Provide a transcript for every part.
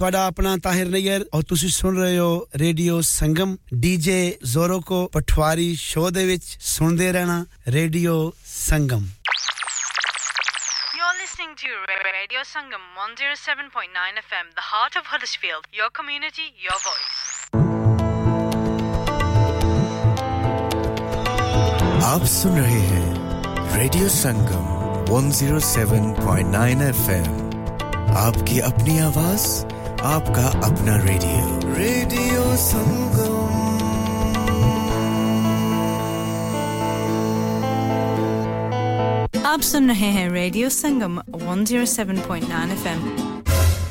ਤੁਹਾਡਾ ਆਪਣਾ ਤਾਹਿਰ ਨਈਰ ਔਰ ਤੁਸੀਂ ਸੁਣ ਰਹੇ ਹੋ ਰੇਡੀਓ ਸੰਗਮ ਡੀਜੇ ਜ਼ੋਰੋ ਕੋ ਪਠਵਾਰੀ ਸ਼ੋਅ ਦੇ ਵਿੱਚ ਸੁਣਦੇ ਰਹਿਣਾ radio Sangam You're listening to Radio Sangam 107.9 FM, the heart of Huddersfield. Your community, your voice. आप सुन रहे हैं रेडियो संगम 107.9 एफएम आपकी अपनी आवाज आपका अपना रेडियो रेडियो संगम आप सुन रहे हैं रेडियो संगम 107.9 एफएम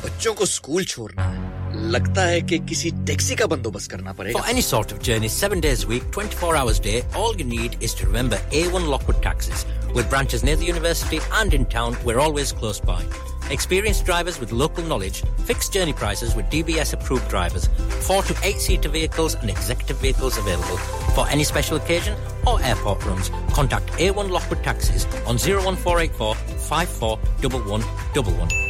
बच्चों को स्कूल छोड़ना है लगता है कि किसी टैक्सी का बंदोबस्त करना पड़ेगा For any sort of journey, 7 days a week, 24 hours a day, all you need is to remember A1 Lockwood Taxis. With branches near the university and in town, we're always close by. Experienced drivers with local knowledge, fixed journey prices with DBS approved drivers, 4 to 8 seater vehicles and executive vehicles available. For any special occasion or airport runs, contact A1 Lockwood Taxis on 01484 541111.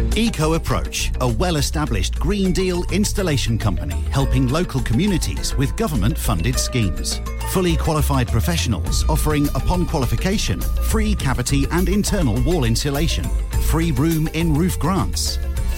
Eco Approach, a well established Green Deal installation company helping local communities with government funded schemes. Fully qualified professionals offering, upon qualification, free cavity and internal wall insulation, free room in roof grants,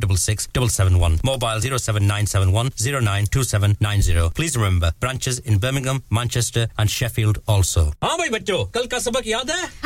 466 771, mobile 07971 092790. Please remember, branches in Birmingham, Manchester and Sheffield also. हाँ भाई बच्चों कल का सबक याद है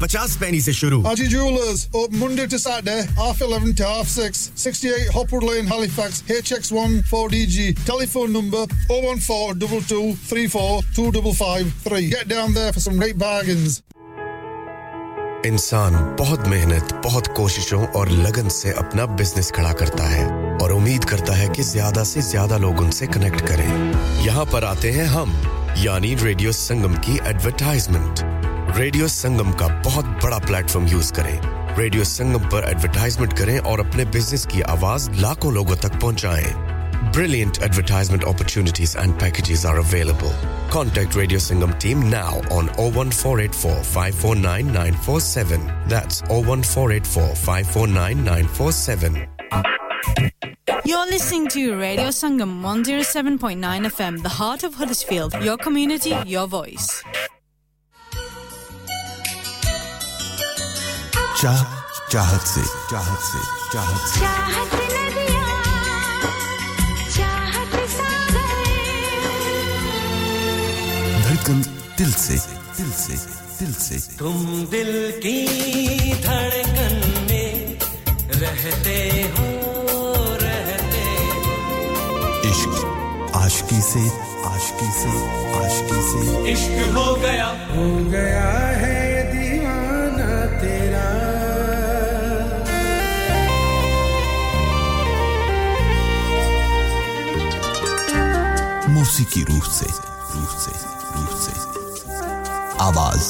पचास पैनी से शुरू Haji Jewelers, open Monday to Saturday, half 11 to half 6, 68 Hopwood Lane, Halifax, HX1 4DG. Telephone number 014 Get down there for some great bargains. इंसान बहुत मेहनत बहुत कोशिशों और लगन से अपना बिज़नेस खड़ा करता है और उम्मीद करता है कि ज़्यादा से ज़्यादा लोग उनसे कनेक्ट करें यहाँ पर आते हैं हम यानी रेडियो संगम की एडवर्टाइजमेंट रेडियो संगम का बहुत बड़ा प्लेटफॉर्म यूज करें रेडियो संगम पर एडवर्टाइजमेंट करें और अपने बिजनेस की आवाज लाखों लोगों तक पहुंचाएं Brilliant advertisement opportunities and packages are available. Contact Radio Singham team now on 01484 549 947. That's 01484 549 947. You're listening to Radio Sangam 107.9 FM, the heart of Huddersfield. Your community, your voice. चाह चाहत से चाहत से चाहत से। धड़कन दिल से दिल से दिल से। तुम दिल की धड़कन में रहते हो रहते हो। इश्क आशकी से आशकी से आशकी से। इश्क हो गया। हो गया है दीवाना तेरा। मौसीकी रूह से रूह से रूह से आवाज़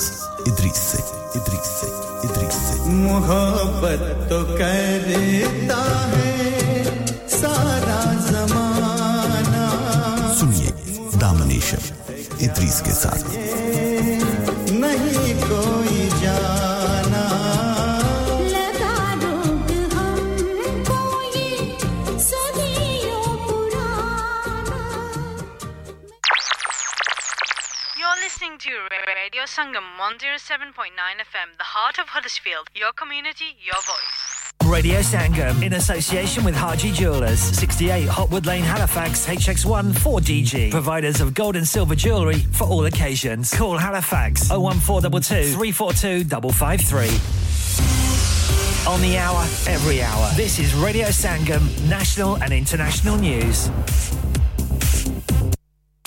इदरीस से इदरीस से इदरीस से मोहब्बत तो करता है सारा जमाना सुनिए दामनेशर इदरीस के साथ नहीं कोई Radio Sangam 107.9 FM, the heart of Huddersfield. Your community, your voice. Radio Sangam in association with Haji Jewelers, 68 Hotwood Lane, Halifax, HX1 4DG. Providers of gold and silver jewellery for all occasions. Call Halifax 01422 342 553. On the hour, every hour. This is Radio Sangam, national and international news.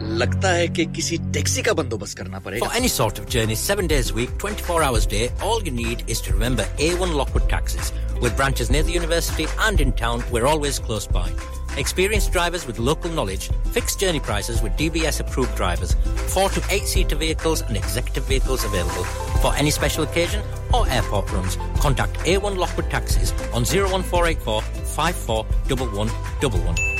लगता है कि किसी taxi का बंदोबस्त करना पड़ेगा For any sort of journey, seven days a week, 24 hours a day, all you need is to remember A1 Lockwood Taxis. With branches near the university and in town, we're always close by. Experienced drivers with local knowledge, fixed journey prices with DBS approved drivers, four to eight seater vehicles and executive vehicles available. For any special occasion or airport runs, contact A1 Lockwood Taxis on 01484 541111.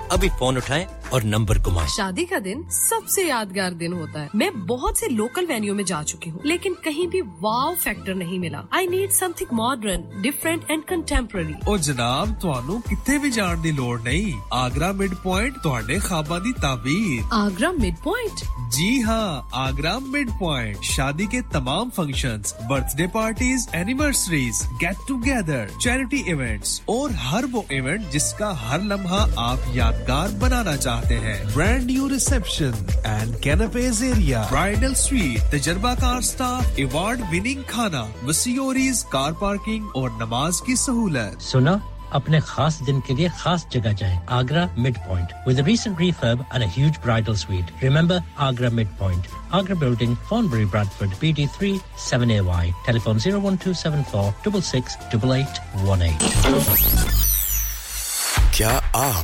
अभी phone उठाएँ और number घुमाएँ। शादी का दिन सबसे यादगार दिन होता है। मैं बहुत से लोकल वेन्यू में जा चुकी हूँ लेकिन कहीं भी वाव फैक्टर नहीं मिला। I need something modern different and contemporary और जनाब थानू कितने भी जान की लोड़ नहीं। आगरा मिड पॉइंट थोड़े खाबा की ताबीर। आगरा मिड पॉइंट जी हाँ आगरा मिड पॉइंट शादी के तमाम function birthday party anniversaries get together charity event और हर वो इवेंट जिसका हर लम्हा आप याद यादगार बनाना चाहते हैं। Brand new reception and canopies area bridal suite तजर्बाकार staff award winning खाना वसीओरीज कार पार्किंग और नमाज़ की सहूलत। सुना अपने खास दिन के लिए खास जगह जाएँ Agra mid point with a recent refurb and a huge bridal suite. Remember agra mid point agra building Thornbury bradford bd3 7ay telephone 01274 668818 क्या आप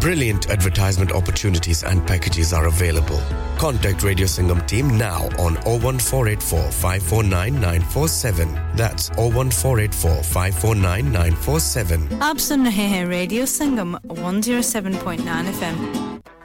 Brilliant advertisement opportunities and packages are available. Contact Radio Sangam team now on 01484 549 947. That's 01484 549 947. आप सुन रहे हैं radio Sangam 107.9 FM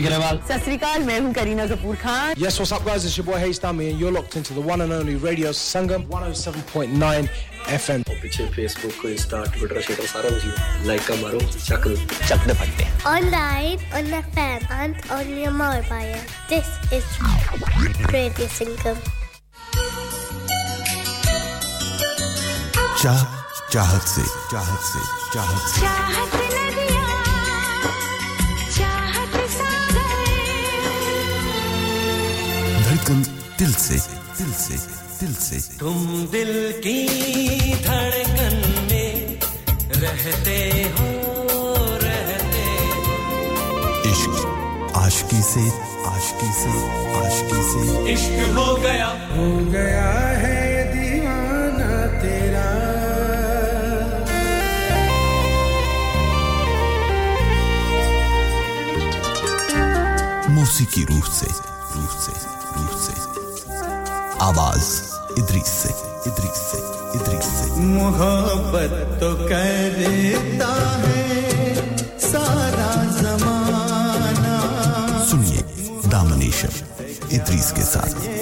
Kartik Agarwal. Sasrikal, main hoon Kareena Kapoor Khan. Yes, what's up guys? It's your boy Hayes Dami and you're locked into the one and only Radio Sangam 107.9 FM. और पीछे Facebook को Insta, Twitter, Twitter सारा कुछ like का मारो, चक चक दे पड़ते हैं. Online, on the fan, and on your mobile. This is Radio Sangam. चाह चाहत से चाहत से चाहत से चाहत लगी धड़कन दिल से दिल से दिल से। तुम दिल की धड़कन में रहते हो रहते। इश्क आशिकी से आशिकी से आशिकी से। इश्क हो गया। हो गया है दीवाना तेरा। मौसीकी रूह से रूह से। आवाज़। इदरीस से इदरीस से इदरीस से। मोहब्बत तो करता है सारा जमाना। सुनिए दामनेशर इदरीस के साथ।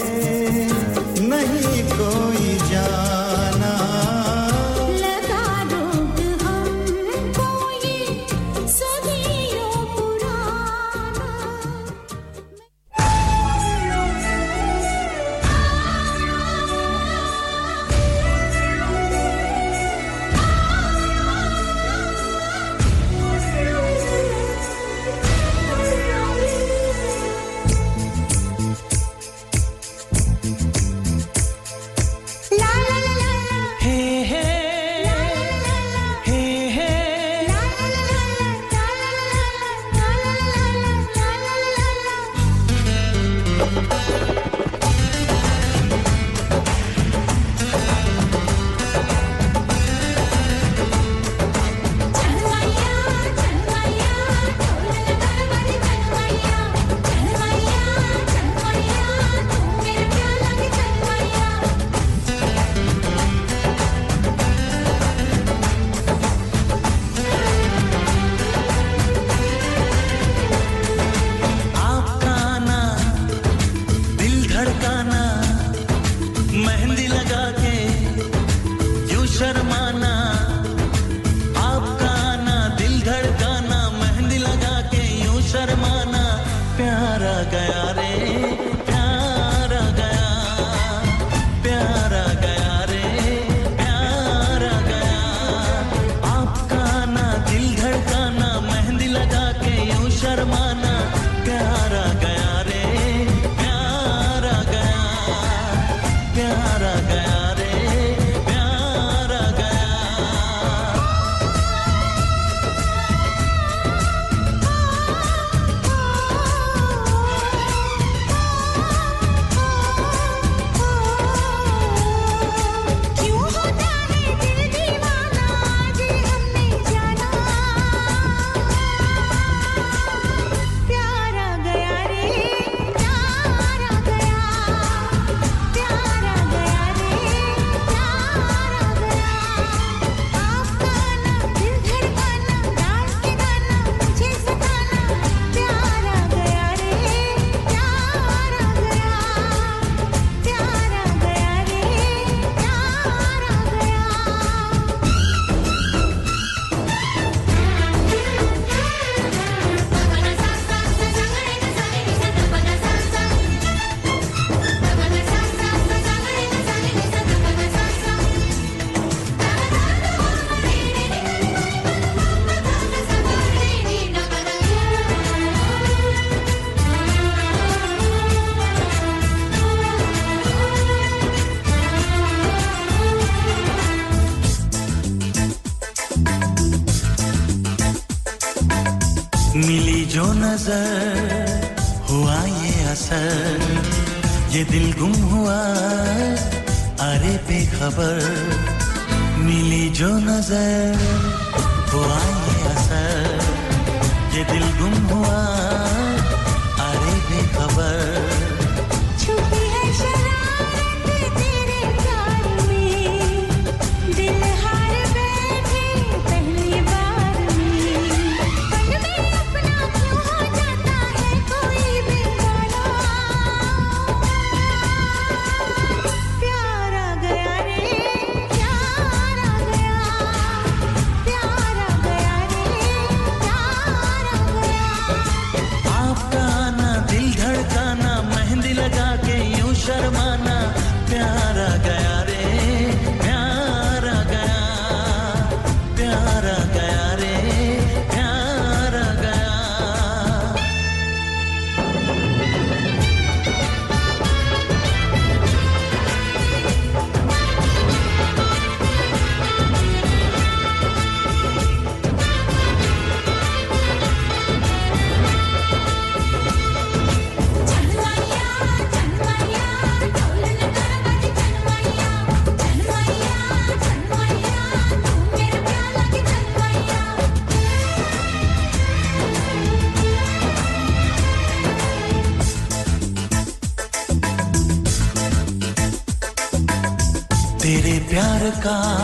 का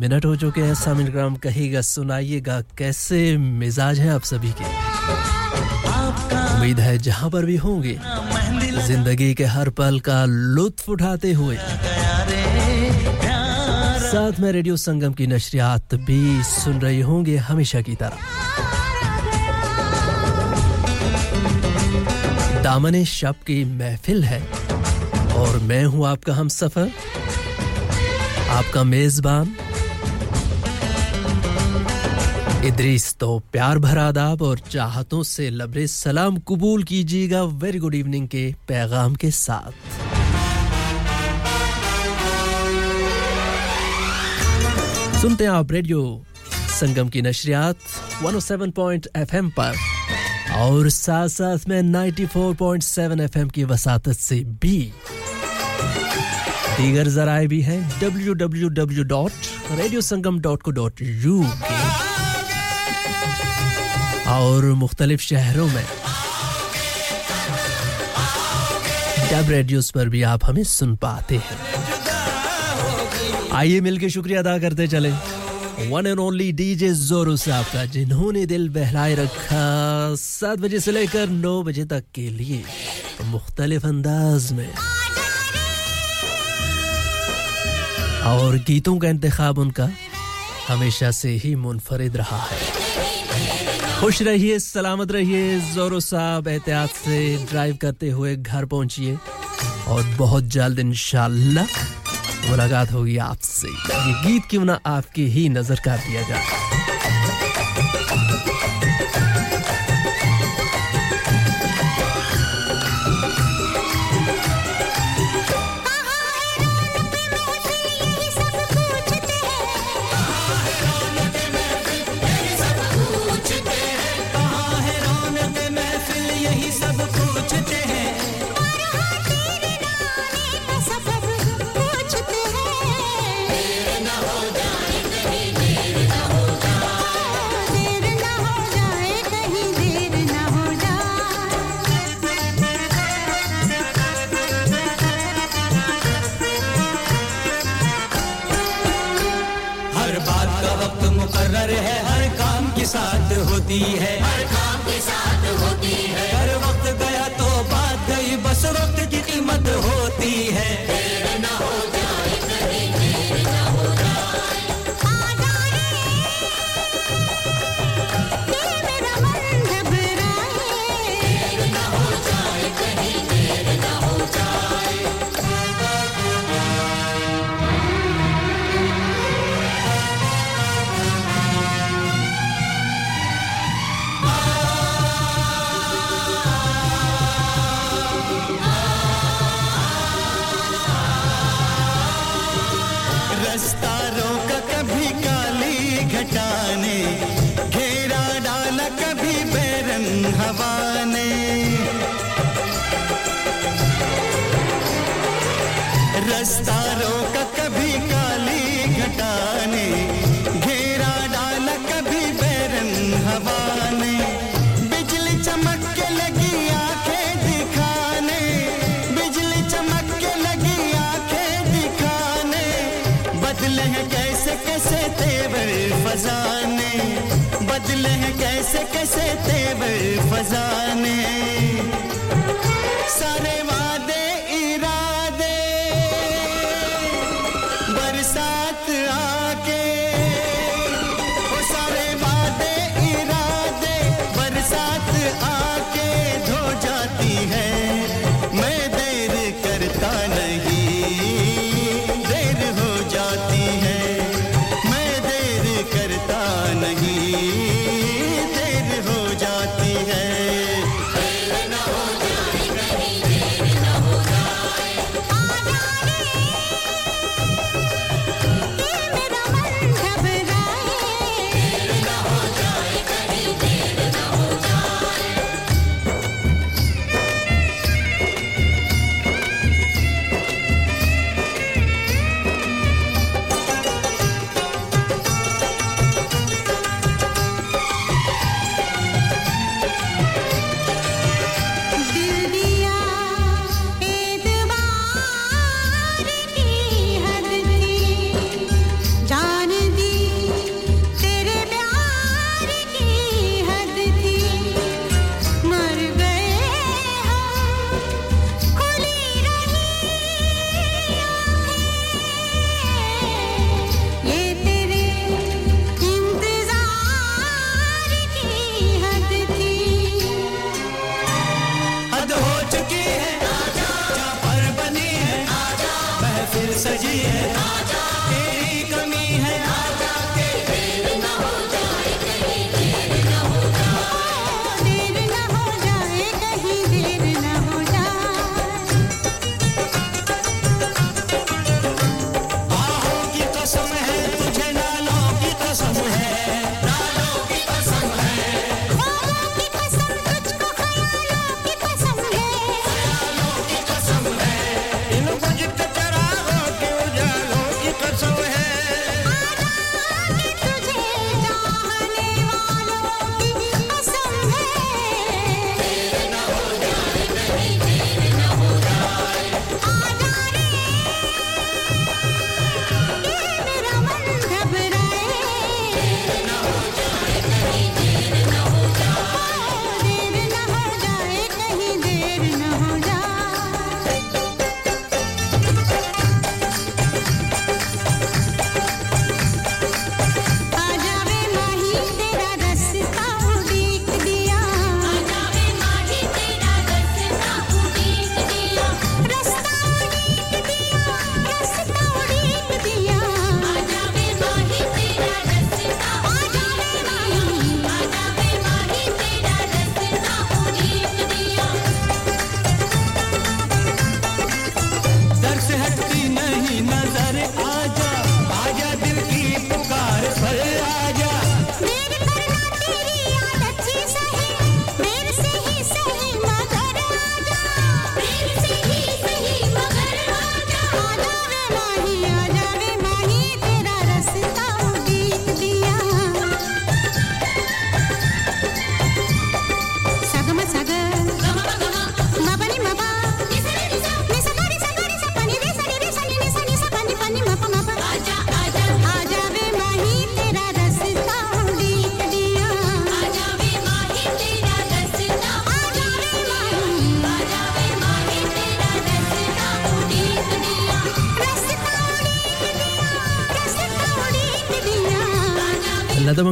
मिनट हो चुके हैं, सामिल ग्राम कहेगा, सुनाइएगा, कैसे मिजाज है आप सभी के? उम्मीद है जहाँ पर भी होंगे, ज़िंदगी के हर पल का लुत्फ उठाते हुए। साथ में रेडियो संगम की नशरियात भी सुन रहे होंगे हमेशा की तरह। दामन शब की महफिल है, और मैं हूँ आपका हम सफ़र। आपका मेजबान इदरीस तो प्यार भरा आदाब और चाहतों से लबरे सलाम कबूल कीजिएगा वेरी गुड इवनिंग के पैगाम के साथ। सुनते हैं आप रेडियो संगम की नशरियात 107 एफएम पर, और साथ साथ में 94.7 एफएम की वसातत से भी। दीगर जराए भी हैं www.radiosangam.co.uk और मुख्तलिफ़ शहरों में। डब रेडियोस पर भी आप हमें सुन पाते हैं। आइए मिलके शुक्रिया अदा करते चले। वन एंड ओनली डीजे जोरो साहब का, जिन्होंने दिल बहलाए रखा सात बजे से लेकर नौ बजे तक के लिए मुख्तलिफ़ अंदाज में। और गीतों का इंतखाब उनका हमेशा से ही मुनफरिद रहा है। खुश रहिए, सलामत रहिए, जोरो साहब एहतियात से ड्राइव करते हुए घर पहुंचिए। और बहुत जल्द इंशाल्लाह मुलाकात होगी आपसे। ये गीत क्यों ना आपकी ही नज़र कर दिया जाए। होती है। हर काम के साथ होती है। हर वक्त गया तो बात गई बस वक्त की कीमत होती है जाने बदले हैं कैसे कैसे तेवर फजाने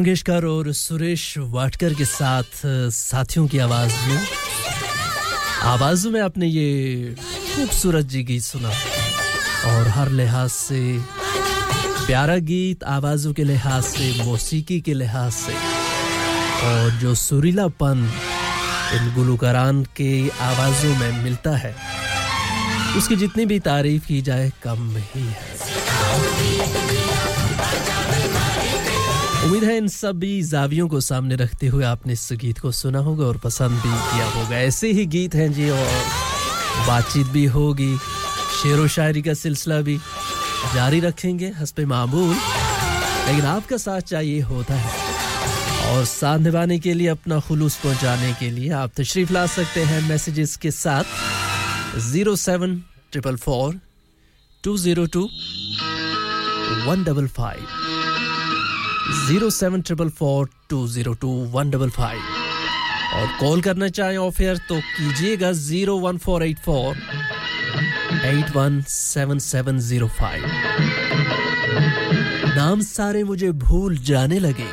मंगेशकर और सुरेश वाटकर के साथ साथियों की आवाज़ में। आवाजों में आपने ये खूबसूरत जी गीत सुना। और हर लिहाज से, प्यारा गीत आवाज़ों के लिहाज से, मौसीकी के लिहाज से। और जो सुरीलापन इन गुलकारान के आवाज़ों में मिलता है, उसकी जितनी भी तारीफ़ की जाए, कम ही है। उम्मीद है इन सभी जावियों को सामने रखते हुए आपने इस गीत को सुना होगा और पसंद भी किया होगा। ऐसे ही गीत हैं जी, और बातचीत भी होगी, शेर व शायरी का सिलसिला भी जारी रखेंगे हंसपे मामूल। लेकिन आपका साथ चाहिए होता है। और साथ निभाने के लिए, अपना खुलूस पहुँचाने के लिए आप तशरीफ़ ला सकते हैं मैसेजेस के साथ। Zero seven triple four two zero two one double five. Zero seven triple four two zero two one double five और कॉल करना चाहें ऑफ़ एयर तो कीजिएगा zero one four eight four eight one seven seven zero five नाम सारे मुझे भूल जाने लगे।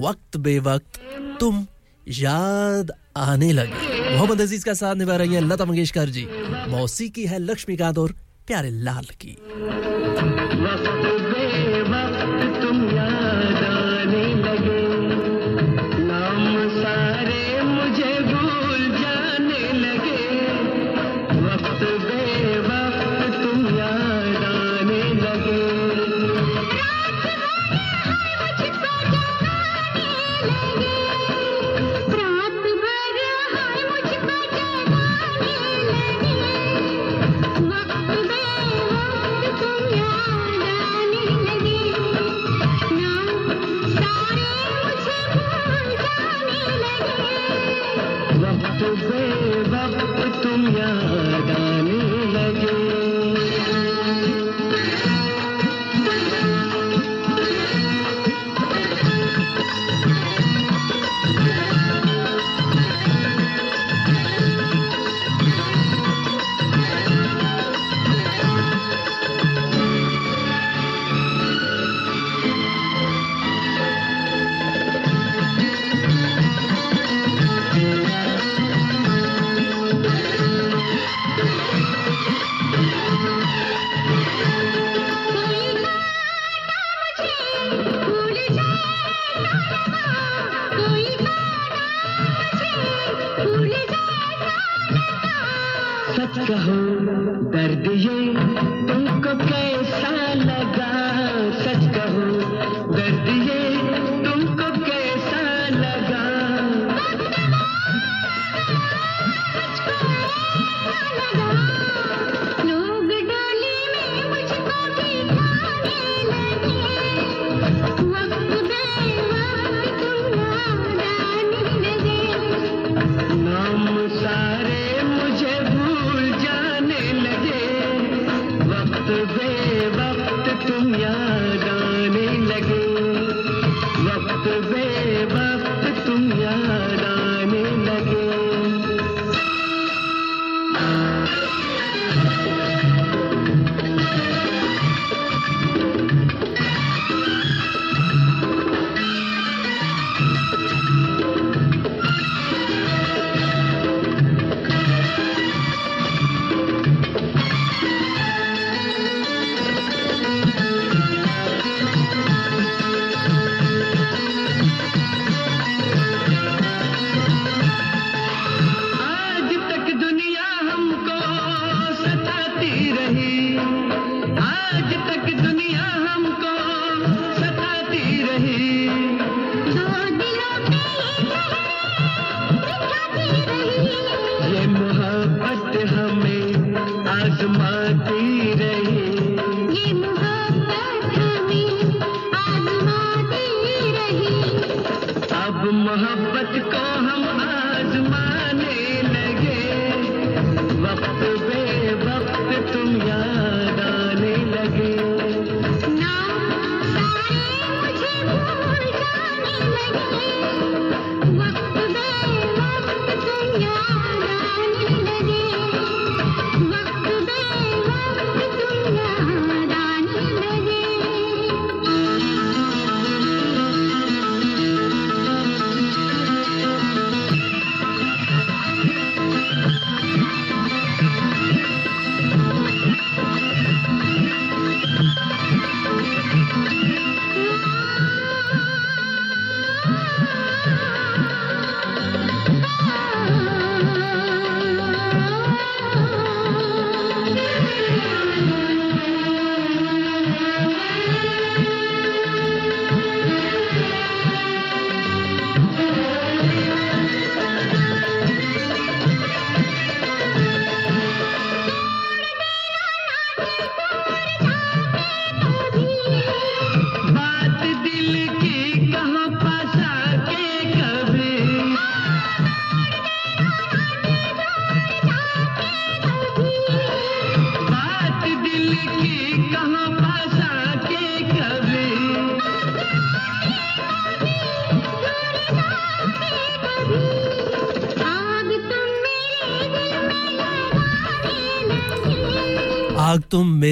वक्त बेवक्त तुम याद आने लगे। मोहम्मद अज़ीज़ का साथ निभा रही है लता मंगेशकर जी। मौसीकी है लक्ष्मीकांत और प्यारे लाल की।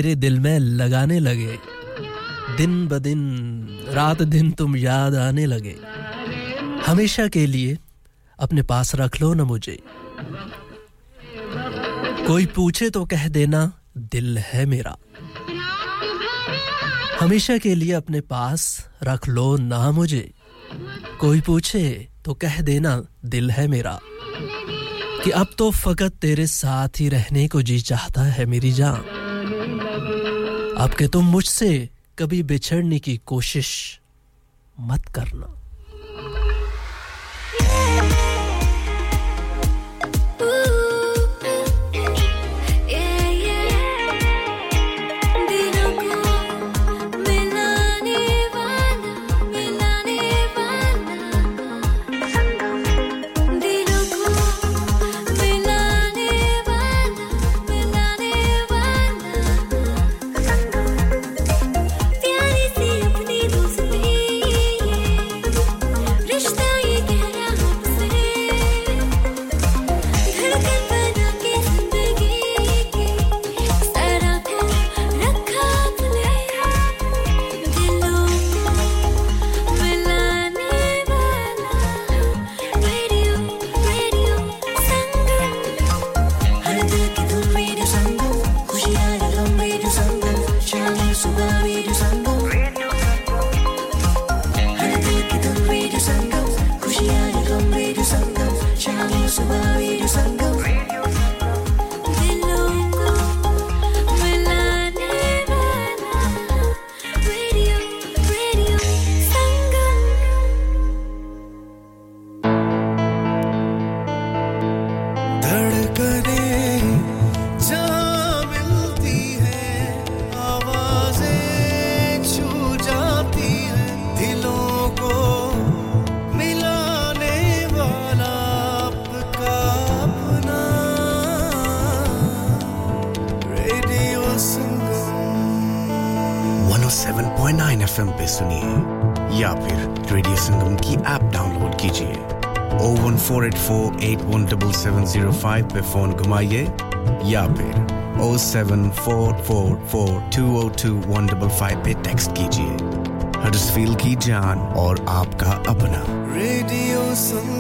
मेरे दिल में लगाने लगे। दिन ब दिन, रात दिन तुम याद आने लगे। हमेशा के लिए अपने पास रख लो ना मुझे। कोई पूछे तो कह देना, दिल है मेरा। हमेशा के लिए अपने पास रख लो ना मुझे। कोई पूछे तो कह देना, दिल है मेरा। कि अब तो फकत तेरे साथ ही रहने को जी चाहता है मेरी जान। अब के तुम मुझसे कभी बिछड़ने की कोशिश मत करना। 01484817705 पे फ़ोन घुमाइए या फिर 07444202155 पे टेक्स्ट कीजिए हडर्सफील्ड की जान और आपका अपना रेडियो संगम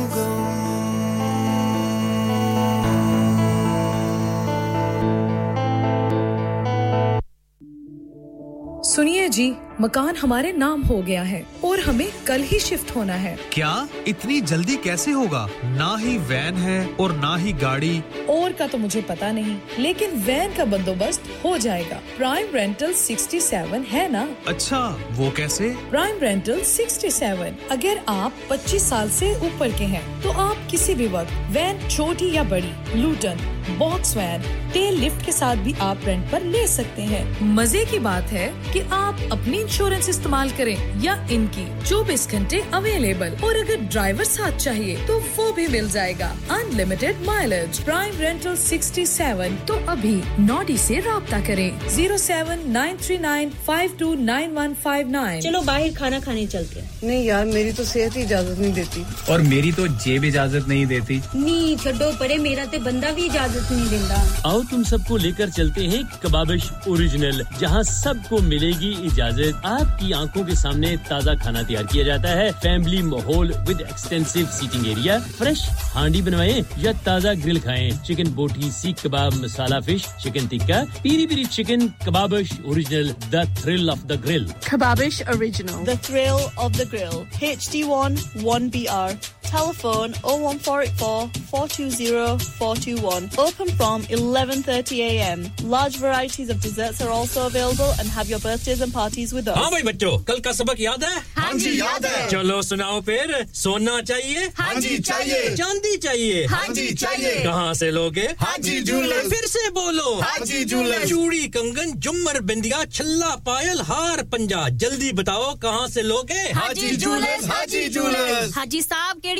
जी मकान हमारे नाम हो गया है और हमें कल ही शिफ्ट होना है। क्या? इतनी जल्दी कैसे होगा? ना ही वैन है और ना ही गाड़ी। और का तो मुझे पता नहीं लेकिन वैन का बंदोबस्त हो जाएगा। प्राइम रेंटल 67 है ना? अच्छा वो कैसे? प्राइम रेंटल 67 अगर आप 25 साल से ऊपर के हैं तो आप किसी भी वक्त वैन छोटी या बड़ी Luton box van tail lift के साथ भी आप रेंट पर ले सकते हैं। मज़े की बात है कि आप अपनी इंश्योरेंस इस्तेमाल करें या इनकी 24 घंटे अवेलेबल और अगर ड्राइवर साथ चाहिए तो वो भी मिल जाएगा। अनलिमिटेड माइलेज प्राइम रेंटल 67 तो अभी नॉडी से रब्ता करें। Zero seven nine three nine five two nine one five nine चलो बाहर खाना खाने चलते हैं। नहीं यार मेरी तो सेहत ही इजाज़त नहीं देती। और मेरी तो जेब इजाज़त नहीं देती। नी छो परे मेरा ते बंदा भी इजाज़त नहीं देता आओ तुम सबको लेकर चलते हैं कबाबिश ओरिजिनल जहाँ सबको मिलेगी इजाज़त आपकी आँखों के सामने ताज़ा खाना तैयार किया जाता है फैमिली माहौल with extensive seating area fresh handi बनवाएँ या ताज़ा ग्रिल खाएँ chicken boti seekh kebab masala fish chicken tikka piri piri chicken Kababish original the thrill of the grill Kababish Original. The thrill of the grill. HD1 1BR. Telephone 01484 420 421. Open from 11:30 a.m. Large varieties of desserts are also available and have your birthdays and parties with us. हाँ भाई बच्चों कल का सबक याद है हाँ जी, याद है। चलो सुनाओ फिर सोना चाहिए हाँ जी, चाहिए। चांदी चाहिए हाँ जी, चाहिए। कहाँ से लोगे हाजी जूलर्स। फिर से बोलो हाजी जूलर्स। चूड़ी कंगन जुमर बिंदिया छल्ला पायल हार पंजा जल्दी बताओ कहाँ से लोगे हाजी जूलर्स, हाजी जूलर्स। हाजी साहब केड़ी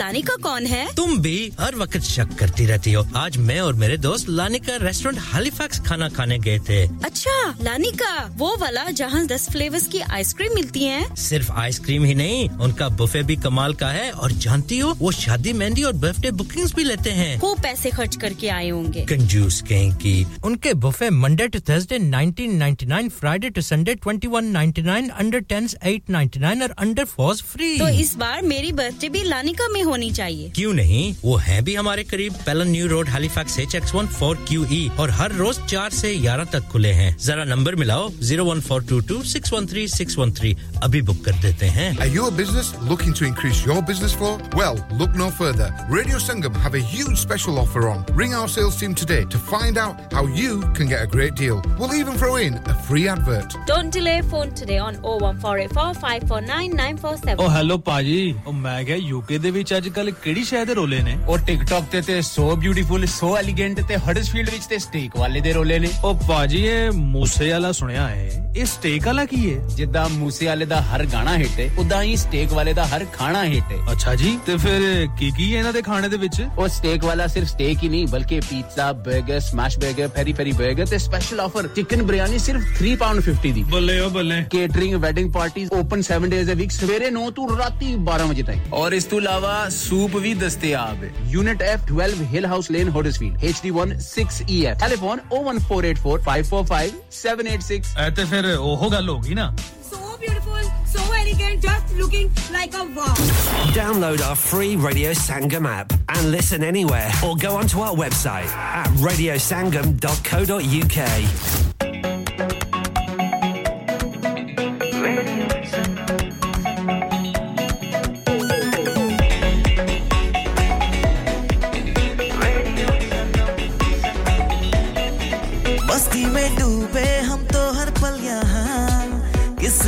लानिका कौन है? तुम भी हर वक्त शक करती रहती हो। आज मैं और मेरे दोस्त लानिका रेस्टोरेंट हालीफैक्स खाना खाने गए थे। अच्छा लानिका वो वाला जहाँ दस फ्लेवर्स की आइसक्रीम मिलती है। सिर्फ़ आइसक्रीम ही नहीं उनका बुफे भी कमाल का है। और जानती हो वो शादी मेहंदी और बर्थडे बुकिंग्स भी लेते हैं। वो पैसे खर्च करके आए होंगे। कंजूस कहीं की उनके buffet Monday to Thursday 1999 Friday to Sunday 2199 under 10s 899 और अंडर 4s फ्री तो इस बार मेरी बर्थडे भी लानिका में होनी चाहिए। क्यों नहीं? वो है भी हमारे करीब। Pellon New Road Halifax H X one four Q और हर रोज चार से ग्यारह तक खुले हैं। जरा नंबर मिलाओ zero one four two two six one three six one three अभी बुक कर देते हैं। Your business looking to increase your business for well look no further Radio Sangam have a special offer on ring our sales team today to find out how you can get a great deal we even throw in a free advert don't delay phone today on 01484549947 oh hello पाजी ओ मैं गया UK ਦੇ ਵਿੱਚ ਅੱਜ ਕੱਲ ਕਿਹੜੀ ਸ਼ੈ ਦੇ ਰੋਲੇ ਨੇ? ਉਹ ਟਿਕਟੌਕ ਤੇ ਤੇ ਸੋ ਬਿਊਟੀਫੁਲ ਸੋ ਐਲੀਗੈਂਟ ਤੇ ਹਡਰਸਫੀਲਡ ਵਿੱਚ ਤੇ ਸਟੇਕ ਵਾਲੇ ਦੇ ਰੋਲੇ ਨੇ। ਉਹ ਬਾਜੀ ਇਹ ਮੂਸੇ ਵਾਲਾ ਸੁਣਿਆ ਏ ਇਹ ਸਟੇਕ ਵਾਲਾ ਕੀ ਏ ਜਿੱਦਾਂ ਮੂਸੇ ਵਾਲੇ ਦਾ ਹਰ ਗਾਣਾ ਹਿੱਟ ਏ ਉਦਾਂ ਹੀ ਸਟੇਕ ਵਾਲੇ ਦਾ ਹਰ ਖਾਣਾ ਹਿੱਟ ਏ ਅੱਛਾ ਜੀ ਤੇ ਫਿਰ ਕੀ ਕੀ ਇਹਨਾਂ ਦੇ ਖਾਣੇ ਦੇ ਵਿੱਚ? ਉਹ ਸਟੇਕ ਵਾਲਾ ਸਿਰਫ ਸਟੇਕ ਹੀ ਨਹੀਂ ਬਲਕਿ ਪੀਜ਼ਾ 버ਗਰ ਸਮੈਸ਼ 버ਗਰ ਪੈਰੀ ਪੈਰੀ 버ਗਰ ਤੇ ਸਪੈਸ਼ਲ ਆਫਰ ਚਿਕਨ ਬਿਰਿਆਨੀ ਸਿਰਫ 3 ਪਾਉਂਡ 50 ਦੀ। ਬੱਲੇ ਓ ਬੱਲੇ। Catering wedding parties open 7 days a week ਸਵੇਰੇ 9 ਤੋਂ ਰਾਤੀ 12 ਵਜੇ ਤੱਕ ਔਰ ਇਸ ਤੋਂ ਇਲਾਵਾ Soup vi दस्तियाब Unit F, 12 twelve Hill House Lane Huddersfield H D one six E F फिर ना so elegant, just looking like a wow. Download our free Radio Sangam app and listen anywhere or go onto our website at radiosangam.co.uk.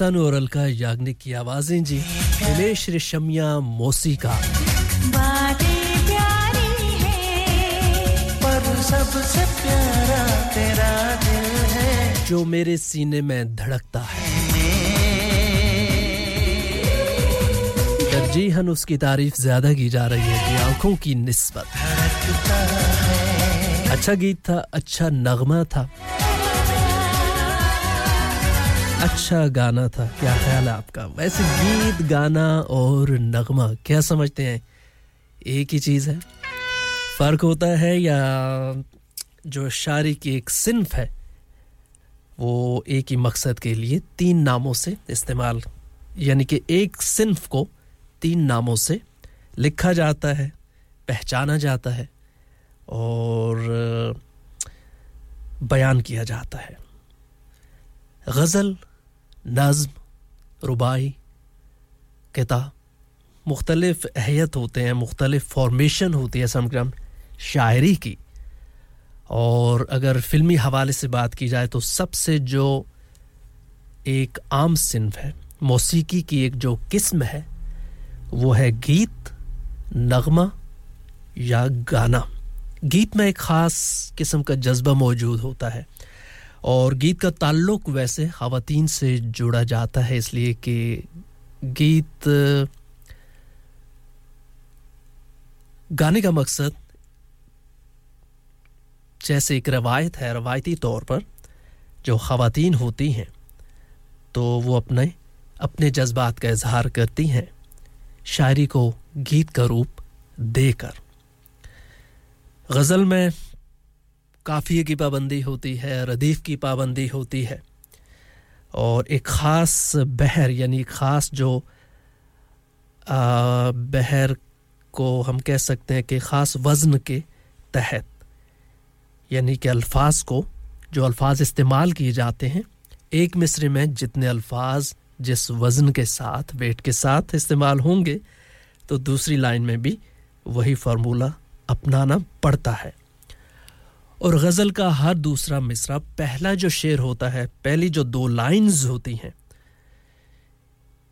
है सानू और अलका याग्निक की आवाज़ें जी। हिमेश रेशमिया मोसी का। बातें प्यारी पर सबसे प्यारा तेरा दिल है। जो मेरे सीने में धड़कता है। तरजीहन उसकी तारीफ़ ज़्यादा की जा रही है कि आँखों की निस्बत। अच्छा गीत था अच्छा नगमा था। अच्छा गाना था, क्या ख्याल है आपका? वैसे गीत, गाना और नगमा, क्या समझते हैं? एक ही चीज़ है। फ़र्क होता है या जो शायरी की एक सिंफ है, वो एक ही मकसद के लिए तीन नामों से इस्तेमाल, यानी कि एक सिंफ को तीन नामों से लिखा जाता है, पहचाना जाता है और बयान किया जाता है। गज़ल नज़म, रुबाई किताब मुख्तलिफ़ अहैयत होते हैं, मुख्तलिफ़ फॉर्मेशन होती है समग्रम शायरी की। और अगर फिल्मी हवाले से बात की जाए तो सबसे जो एक आम सिंफ है, मौसीकी की एक जो किस्म है, वो है गीत, नगमा या गाना। गीत में एक ख़ास किस्म का जज्बा मौजूद होता है। और गीत का ताल्लुक वैसे ख़वातीन से जुड़ा जाता है, इसलिए कि गीत, गाने का मकसद जैसे एक रवायत है, रवायती तौर पर जो ख़वातीन होती हैं तो वो अपने अपने जज्बात का इजहार करती हैं, शायरी को गीत का रूप देकर। गज़ल में काफ़िए की पाबंदी होती है, रदीफ़ की पाबंदी होती है। और एक ख़ास बहर, यानी ख़ास जो बहर को हम कह सकते हैं कि ख़ास वज़न के तहत, यानी कि अल्फाज को, जो अल्फाज इस्तेमाल किए जाते हैं, एक मिसरे में जितने अल्फाज जिस वज़न के साथ, वेट के साथ इस्तेमाल होंगे तो दूसरी लाइन में भी वही फार्मूला अपनाना पड़ता है। और गज़ल का हर दूसरा मिसरा पहला जो शेर होता है, पहली जो दो लाइंस होती हैं।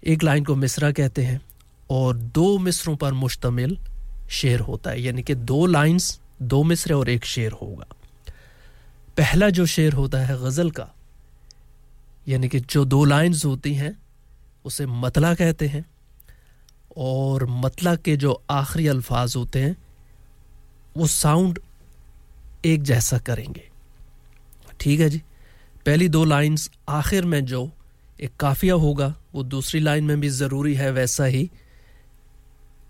एक लाइन को मिसरा कहते हैं और दो मिसरों पर मुश्तमिल शेर होता है, यानी कि दो लाइंस, दो मिसरे और एक शेर होगा। पहला जो शेर होता है गज़ल का, यानी कि जो दो लाइंस होती हैं, उसे मतला कहते हैं और मतला के जो आखिरी अल्फाज होते हैं, वो साउंड एक जैसा करेंगे। ठीक है जी? पहली दो लाइंस आखिर में जो एक काफिया होगा, वो दूसरी लाइन में भी ज़रूरी है वैसा ही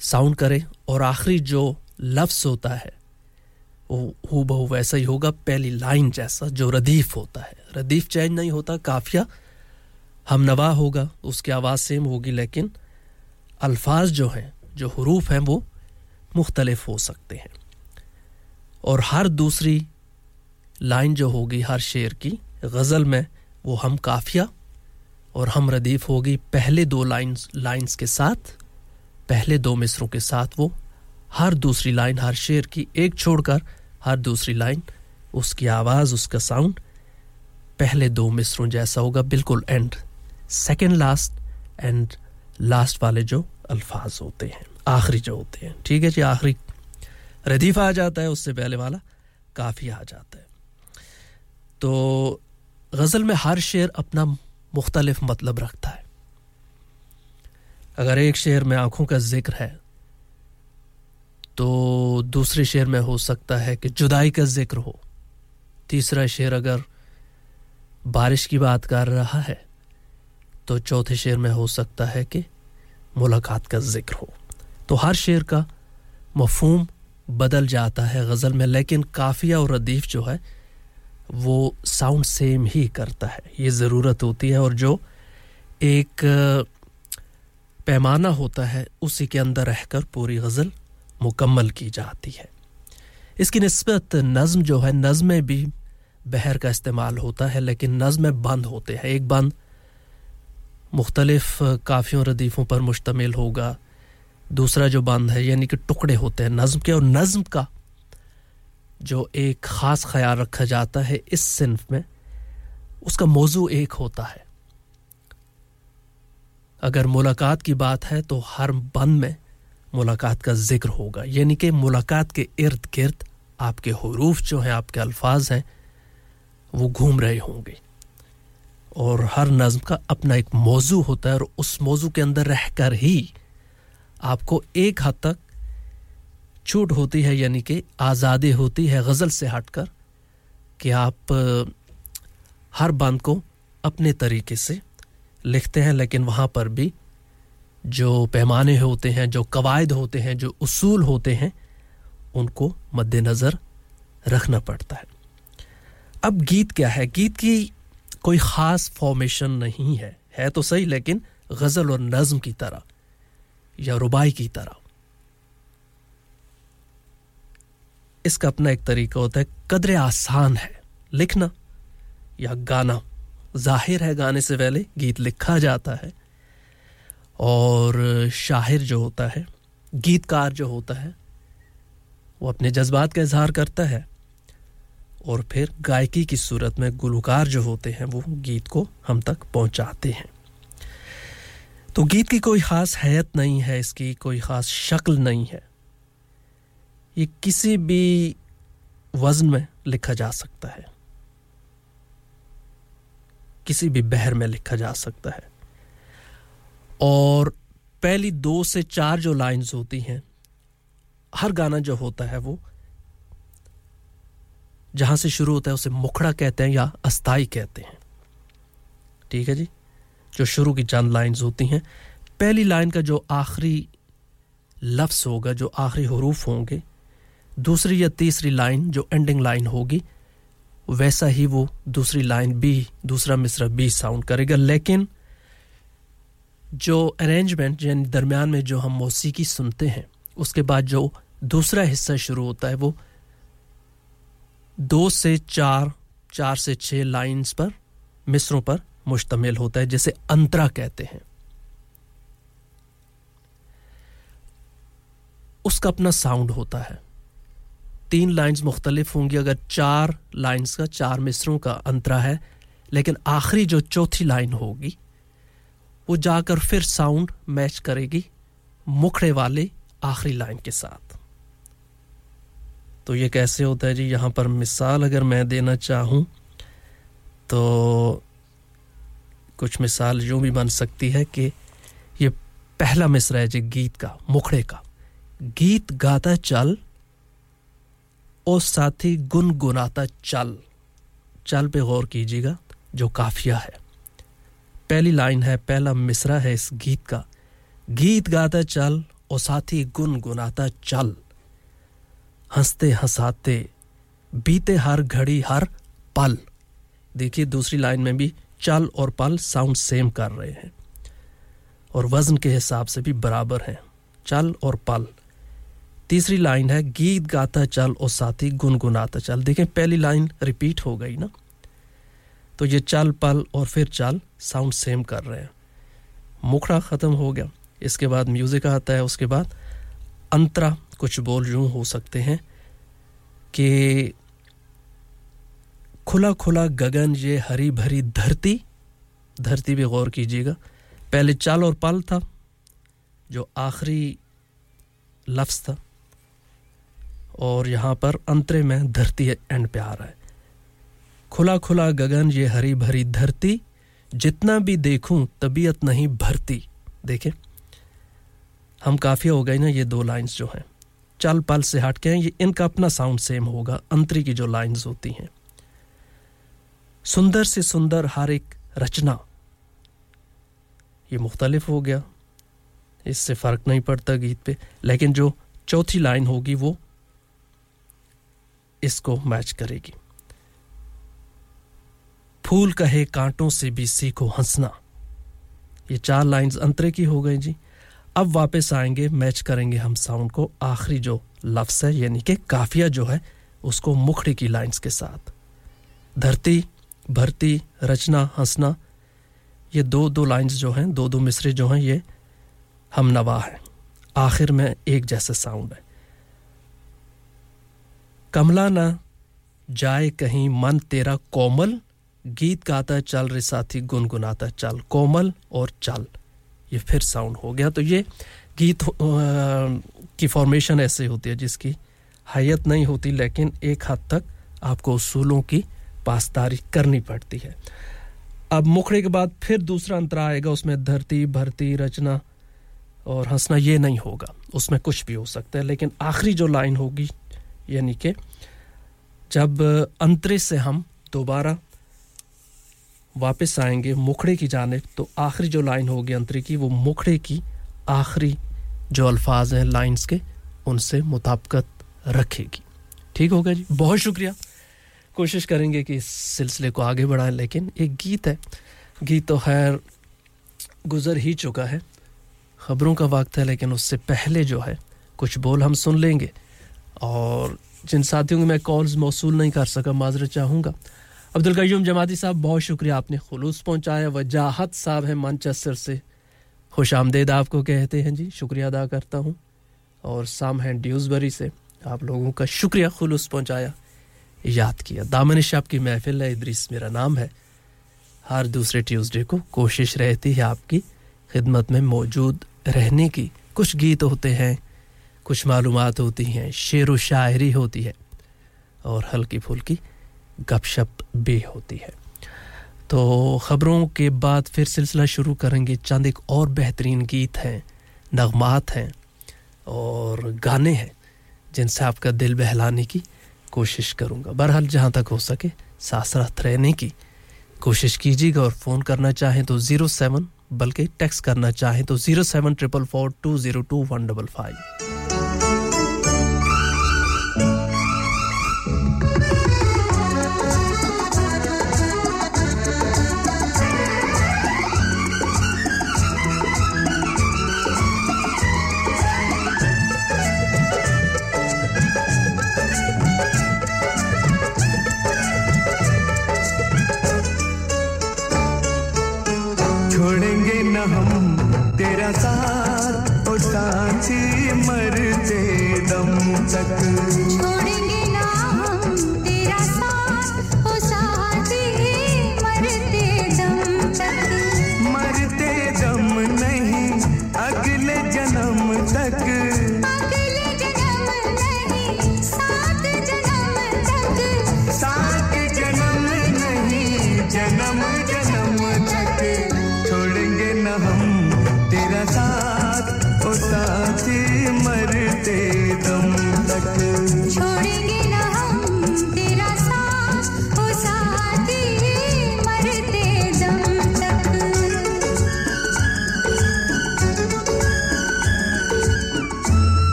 साउंड करें और आखिरी जो लफ्स होता है, वो हु बहु वैसा ही होगा। पहली लाइन जैसा जो रदीफ होता है। रदीफ चेंज नहीं होता, काफिया हम नवा होगा, उसकी आवाज़ सेम होगी, लेकिन अल्फाज जो हैं, जो हरूफ हैं, वो मुख्तलिफ़ हो सकते हैं। और हर दूसरी लाइन जो होगी हर शेर की, गज़ल में वो हम काफिया और हम रदीफ होगी पहले दो लाइंस लाइंस के साथ, पहले दो मिसरों के साथ वो हर दूसरी लाइन हर शेर की एक छोड़कर हर दूसरी लाइन उसकी आवाज़, उसका साउंड पहले दो मिसरों जैसा होगा बिल्कुल and second last and last वाले जो अल्फाज होते हैं, आखिरी जो होते हैं। ठीक है जी, आखिरी रदीफ आ जाता है, उससे पहले वाला काफ़ी आ जाता है। तो गज़ल में हर शेर अपना मुख्तलिफ़ मतलब रखता है। अगर एक शेर में आँखों का ज़िक्र है तो दूसरे शेर में हो सकता है कि जुदाई का ज़िक्र हो। तीसरा शेर अगर बारिश की बात कर रहा है तो चौथे शेर में हो सकता है कि मुलाकात का ज़िक्र हो। तो हर शेर का मफहूम बदल जाता है गज़ल में, लेकिन काफिया और रदीफ जो है, वो साउंड सेम ही करता है। ये ज़रूरत होती है और जो एक, पैमाना होता है, उसी के अंदर रहकर पूरी गज़ल मुकम्मल की जाती है। इसकी नस्बत नज़म जो है, नज़म में भी बहर का इस्तेमाल होता है, लेकिन नज़म में बंद होते हैं। एक बंद मुख्तलिफ़ काफ़ियों रदीफ़ों पर मुश्तमिल होगा। दूसरा जो बंद है, यानी कि टुकड़े होते हैं नज़म के, और नज़म का जो एक ख़ास ख्याल रखा जाता है इस सिंफ में, उसका मौजू एक होता है। अगर मुलाकात की बात है तो हर बंद में मुलाकात का ज़िक्र होगा। यानी कि मुलाकात के इर्द गिर्द आपके हरूफ जो हैं, आपके अल्फाज हैं, वो घूम रहे होंगे। और हर नज़म का अपना एक मौजू होता है, और उस मौजू के अंदर रहकर ही आपको एक हद तक छूट होती है, यानी कि आज़ादी होती है गज़ल से हटकर, कि आप हर बंद को अपने तरीके से लिखते हैं। लेकिन वहाँ पर भी जो पैमाने होते हैं, जो कवायद होते हैं, जो उसूल होते हैं, उनको मद्देनज़र रखना पड़ता है। अब गीत क्या है? गीत की कोई ख़ास फॉर्मेशन नहीं है। है तो सही, लेकिन गज़ल और नज़म की तरह। या रुबाई की तरह। इसका अपना एक तरीका होता है, कदरे आसान है, लिखना या गाना। ज़ाहिर है गाने से पहले गीत लिखा जाता है और शाहिर जो होता है, गीतकार जो होता है, वो अपने जज्बात का इजहार करता है और फिर गायकी की सूरत में गुलकार जो होते हैं, वो गीत को हम तक पहुंचाते हैं। तो गीत की कोई ख़ास हैत नहीं है, इसकी कोई ख़ास शक्ल नहीं है। ये किसी भी वज़न में लिखा जा सकता है। किसी भी बहर में लिखा जा सकता है। और पहली दो से चार जो लाइंस होती हैं, हर गाना जो होता है वो जहाँ से शुरू होता है, उसे मुखड़ा कहते हैं या अस्थाई कहते हैं। ठीक है जी? जो शुरू की चंद लाइंस होती हैं, पहली लाइन का जो आखिरी लफ्स होगा, जो आखिरी हरूफ होंगे, दूसरी या तीसरी लाइन जो एंडिंग लाइन होगी, वैसा ही वो दूसरी लाइन बी दूसरा मिसरा बी साउंड करेगा। लेकिन जो अरेंजमेंट यानी दरमियान में जो हम मौसीकी सुनते हैं, उसके बाद जो दूसरा हिस्सा शुरू होता है, वो दो से चार चार से छः लाइंस पर, मिसरों पर मुश्तमिल होता है, जिसे अंतरा कहते हैं। उसका अपना साउंड होता है। तीन लाइंस मुख्तलिफ़ होंगी, अगर चार लाइंस का, चार मिसरों का अंतरा है, लेकिन आखिरी जो चौथी लाइन होगी, वो जाकर फिर साउंड मैच करेगी मुखड़े वाले आखिरी लाइन के साथ। तो ये कैसे होता है जी? यहाँ पर मिसाल अगर मैं देना चाहूँ तो कुछ मिसाल यूँ भी बन सकती है कि ये पहला मिसरा है जी गीत का, मुखड़े का। गीत गाता चल और साथ साथी गुनगुनाता चल। चल पे गौर कीजिएगा, जो काफिया है। पहली लाइन है, पहला मिसरा है इस गीत का। गीत गाता चल और साथ साथी गुनगुनाता चल। हँसते हंसाते, बीते हर घड़ी हर पल। देखिए दूसरी लाइन में भी चल और पल साउंड सेम कर रहे हैं और वज़न के हिसाब से भी बराबर हैं। चल और पल। तीसरी लाइन है, गीत गाता चल और साथी गुनगुनाता चल। देखें, पहली लाइन रिपीट हो गई ना? तो ये चल, पल और फिर चल साउंड सेम कर रहे हैं। मुखड़ा ख़त्म हो गया। इसके बाद म्यूज़िक आता है, उसके बाद अंतरा कुछ बोल यूँ हो सकते हैं कि खुला खुला गगन ये हरी भरी धरती धरती पे गौर कीजिएगा। पहले चाल और पल था, जो आखिरी लफ्ज़ था। और यहाँ पर अंतरे में धरती एंड पे आ रहा है। खुला खुला गगन ये हरी भरी धरती, जितना भी देखूँ, तबीयत नहीं भरती। देखें, हम काफ़ी हो गए ना, ये दो लाइंस जो हैं। चल पल से हट के हैं, ये इनका अपना साउंड सेम होगा, अंतरी की जो लाइंस होती हैं। सुंदर से सुंदर हर एक रचना। ये मुख्तलिफ़ हो गया। इससे फ़र्क नहीं पड़ता गीत पे। लेकिन जो चौथी लाइन होगी वो इसको मैच करेगी। फूल कहे कांटों से भी सीखो हंसना। ये चार लाइंस अंतरे की हो गई जी। अब वापस आएँगे, मैच करेंगे हम साउंड को। आखिरी जो लफ्स है, यानी कि काफिया जो है, उसको मुखड़ी की लाइंस के साथ। धरती भरती, रचना, हंसना, ये दो दो लाइंस जो हैं, दो दो मिसरे जो हैं, ये हम नवा है। आखिर में एक जैसा साउंड है। कमला ना जाए कहीं मन तेरा कोमल, गीत गाता चल रे साथी, गुनगुनाता चल, कोमल और चल। ये फिर साउंड हो गया। तो ये गीत की फॉर्मेशन ऐसे होती है जिसकी हैत नहीं होती, लेकिन एक हद तक आपको उसूलों की पासदारी करनी पड़ती है। अब मुखड़े के बाद फिर दूसरा अंतरा आएगा, उसमें धरती, भरती, रचना और हंसना ये नहीं होगा, उसमें कुछ भी हो सकता है। लेकिन आखिरी जो लाइन होगी, यानी कि जब अंतरे से हम दोबारा वापस आएँगे मुखड़े की जानेब तो आखिरी जो लाइन होगी अंतरे की, वो मुखड़े की आखिरी जो अल्फाज हैं, लाइंस के, उनसे मुताबकत रखेगी। ठीक होगा जी? बहुत शुक्रिया। कोशिश करेंगे कि इस सिलसिले को आगे बढ़ाएँ, लेकिन एक गीत है। गीत तो खैर गुज़र ही चुका है। ख़बरों का वक्त है, लेकिन उससे पहले जो है, कुछ बोल हम सुन लेंगे। और जिन साथियों को मैं कॉल्स मौसू नहीं कर सका, माजरत चाहूँगा। अब्दुल कयूम जमाती साहब, बहुत शुक्रिया, आपने खुलूस पहुँचाया। वजाहत साहब हैं मानचेस्टर से। खुश आमदेद आपको कहते हैं जी, शुक्रिया अदा करता हूँ। और साम हैं ड्यूसबरी से। आप लोगों का शुक्रिया, खुलूस पहुँचाया। याद किया। दामन शाब की महफिल है, इद्रीस मेरा नाम है। हर दूसरे ट्यूसडे को कोशिश रहती है आपकी खिदमत में मौजूद रहने की। कुछ गीत होते हैं, कुछ मालूमात होती हैं, शेर व शायरी होती है और हल्की फुल्की गपशप भी होती है। तो ख़बरों के बाद फिर सिलसिला शुरू करेंगे। चंद एक और बेहतरीन गीत हैं, नगमात हैं और गाने हैं जिनसे आपका दिल बहलाने की कोशिश करूँगा। बहरहाल, जहाँ तक हो सके साथ साथ रहने की कोशिश कीजिएगा और फ़ोन करना चाहें तो ज़ीरो सेवन, बल्कि टेक्स्ट करना चाहें तो zero seven triple four two zero two one double five. तेरा साथ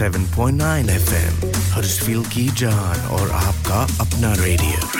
107.9 एफएम हर्षफील की जान और आपका अपना radio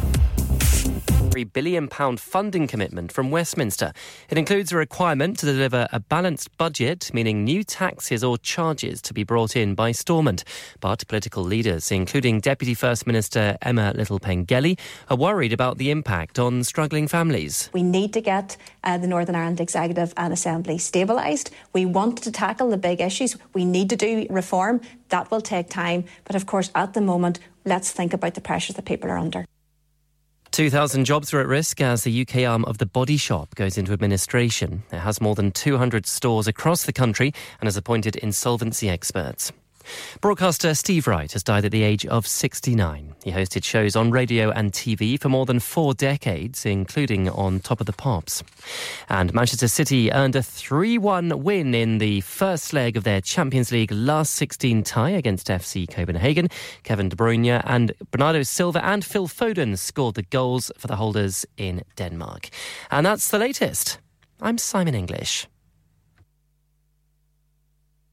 £3 billion funding commitment from Westminster. It includes a requirement to deliver a balanced budget, meaning new taxes or charges to be brought in by Stormont. But political leaders, including Deputy First Minister Emma Little Pengelly, are worried about the impact on struggling families. We need to get uh, the Northern Ireland Executive and Assembly stabilised. We want to tackle the big issues. We need to do reform. That will take time. But of course, at the moment, let's think about the pressures that people are under. 2,000 jobs are at risk as the UK arm of the Body Shop goes into administration. It has more than 200 stores across the country and has appointed insolvency experts. Broadcaster Steve Wright has died at the age of 69. He hosted shows on radio and TV for more than four decades, including on Top of the Pops. And Manchester City earned a 3 1 win in the first leg of their Champions League last 16 tie against FC Copenhagen. Kevin De Bruyne and Bernardo Silva and Phil Foden scored the goals for the holders in Denmark. And that's the latest. I'm Simon English.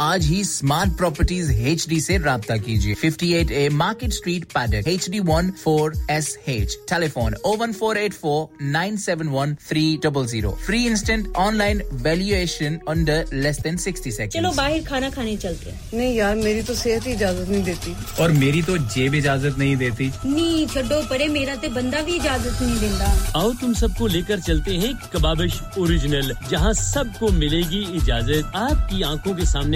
आज ही smart properties H D ऐसी रब्ता कीजिए। 58 A Market Street Paddock H D one four S H telephone O one four eight four nine seven one three double zero free instant online valuation under less than sixty second चलो बाहर खाना खाने चलते हैं। नहीं यार मेरी तो सेहत ही इजाज़त नहीं देती। और मेरी तो जेब इजाज़त नहीं देती। नी छड्डो परे मेरा तो बंदा भी इजाज़त नहीं देता आओ तुम सबको लेकर चलते हैं कबाबिश ओरिजिनल जहाँ सबको मिलेगी इजाज़त। आपकी आँखों के सामने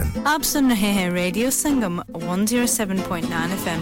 456 257 आप सुन रहे हैं रेडियो संगम 107.9 एफएम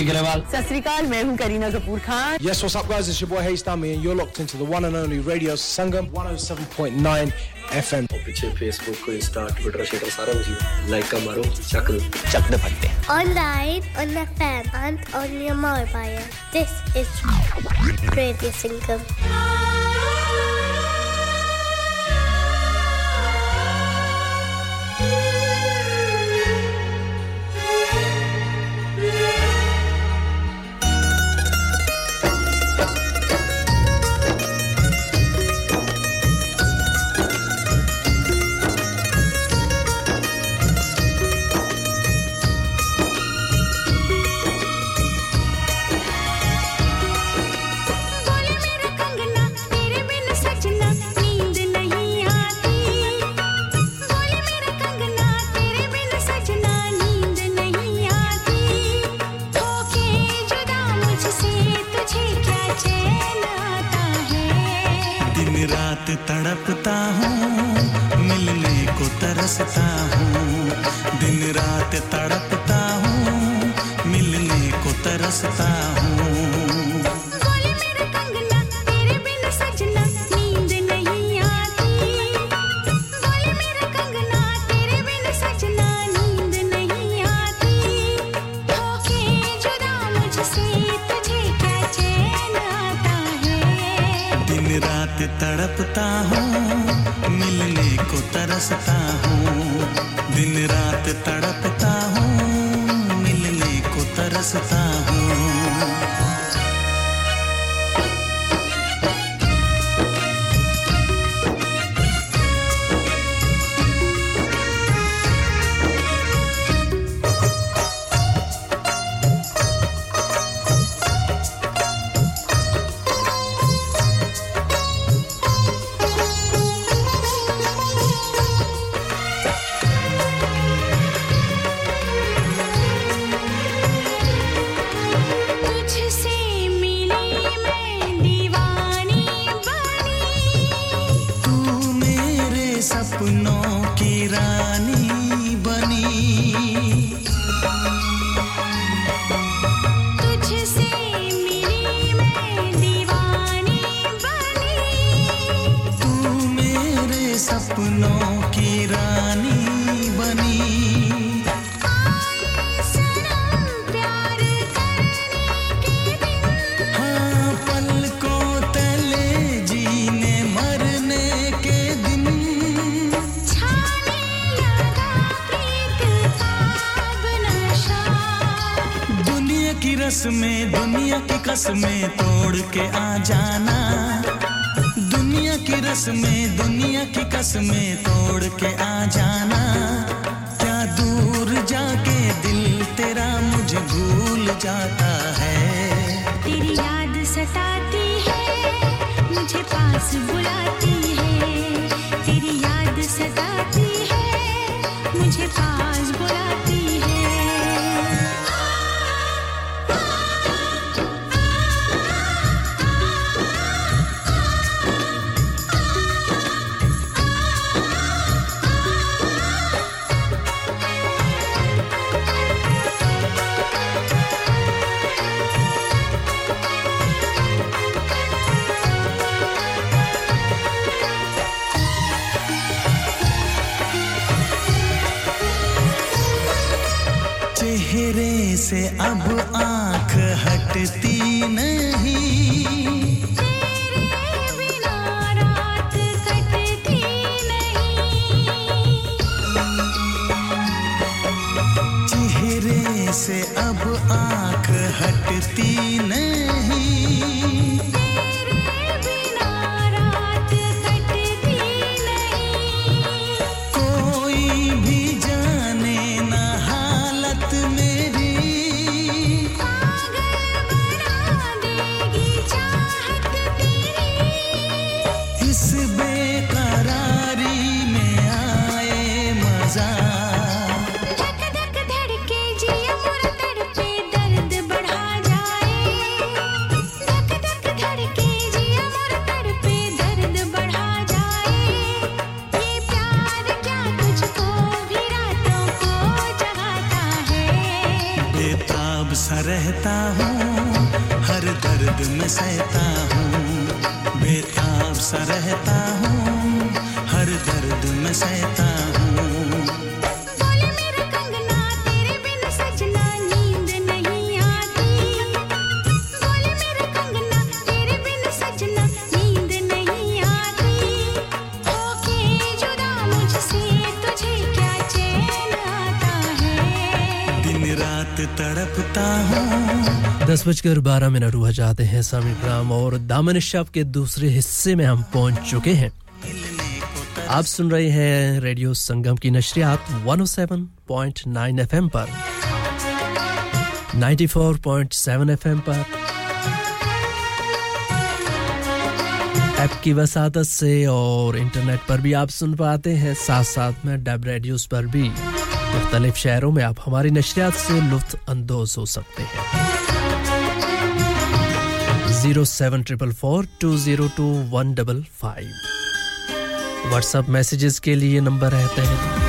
कार्तिक अग्रवाल सस्रीकाल मैं हूँ Kareena Kapoor Khan Yes, what's up guys? It's your boy Hayes Dami and you're locked into the one and only Radio Sangam 107.9 FM. पीछे फेसबुक को इंस्टा ट्विटर शेयर सारा कुछ लाइक का मारो चक चक दे फटते Online on FM and on your mobile. This is Radio Sangam. तड़पता हूँ मिलने को तरसता हूँ दिन रात तड़पता हूँ मिलने को तरसता दर्द में सहता हूँ बेताब सा रहता हूँ हर दर्द में सहता बजकर बारह मिनट हुआ जाते हैं सामी ग्राम और दामन शब के दूसरे हिस्से में हम पहुँच चुके हैं। आप सुन रहे हैं रेडियो संगम की नशरियात 107.9 एफएम पर 94.7 एफएम पर, ऐप की वसादत से और इंटरनेट पर भी आप सुन पाते हैं। साथ साथ में डब रेडियोस पर भी मुख्तलिफ़ शहरों में आप हमारी नशरियात से लुफ्त अंदोज हो सकते हैं। Zero seven triple four two zero two one double five WhatsApp messages के लिए नंबर रहते हैं।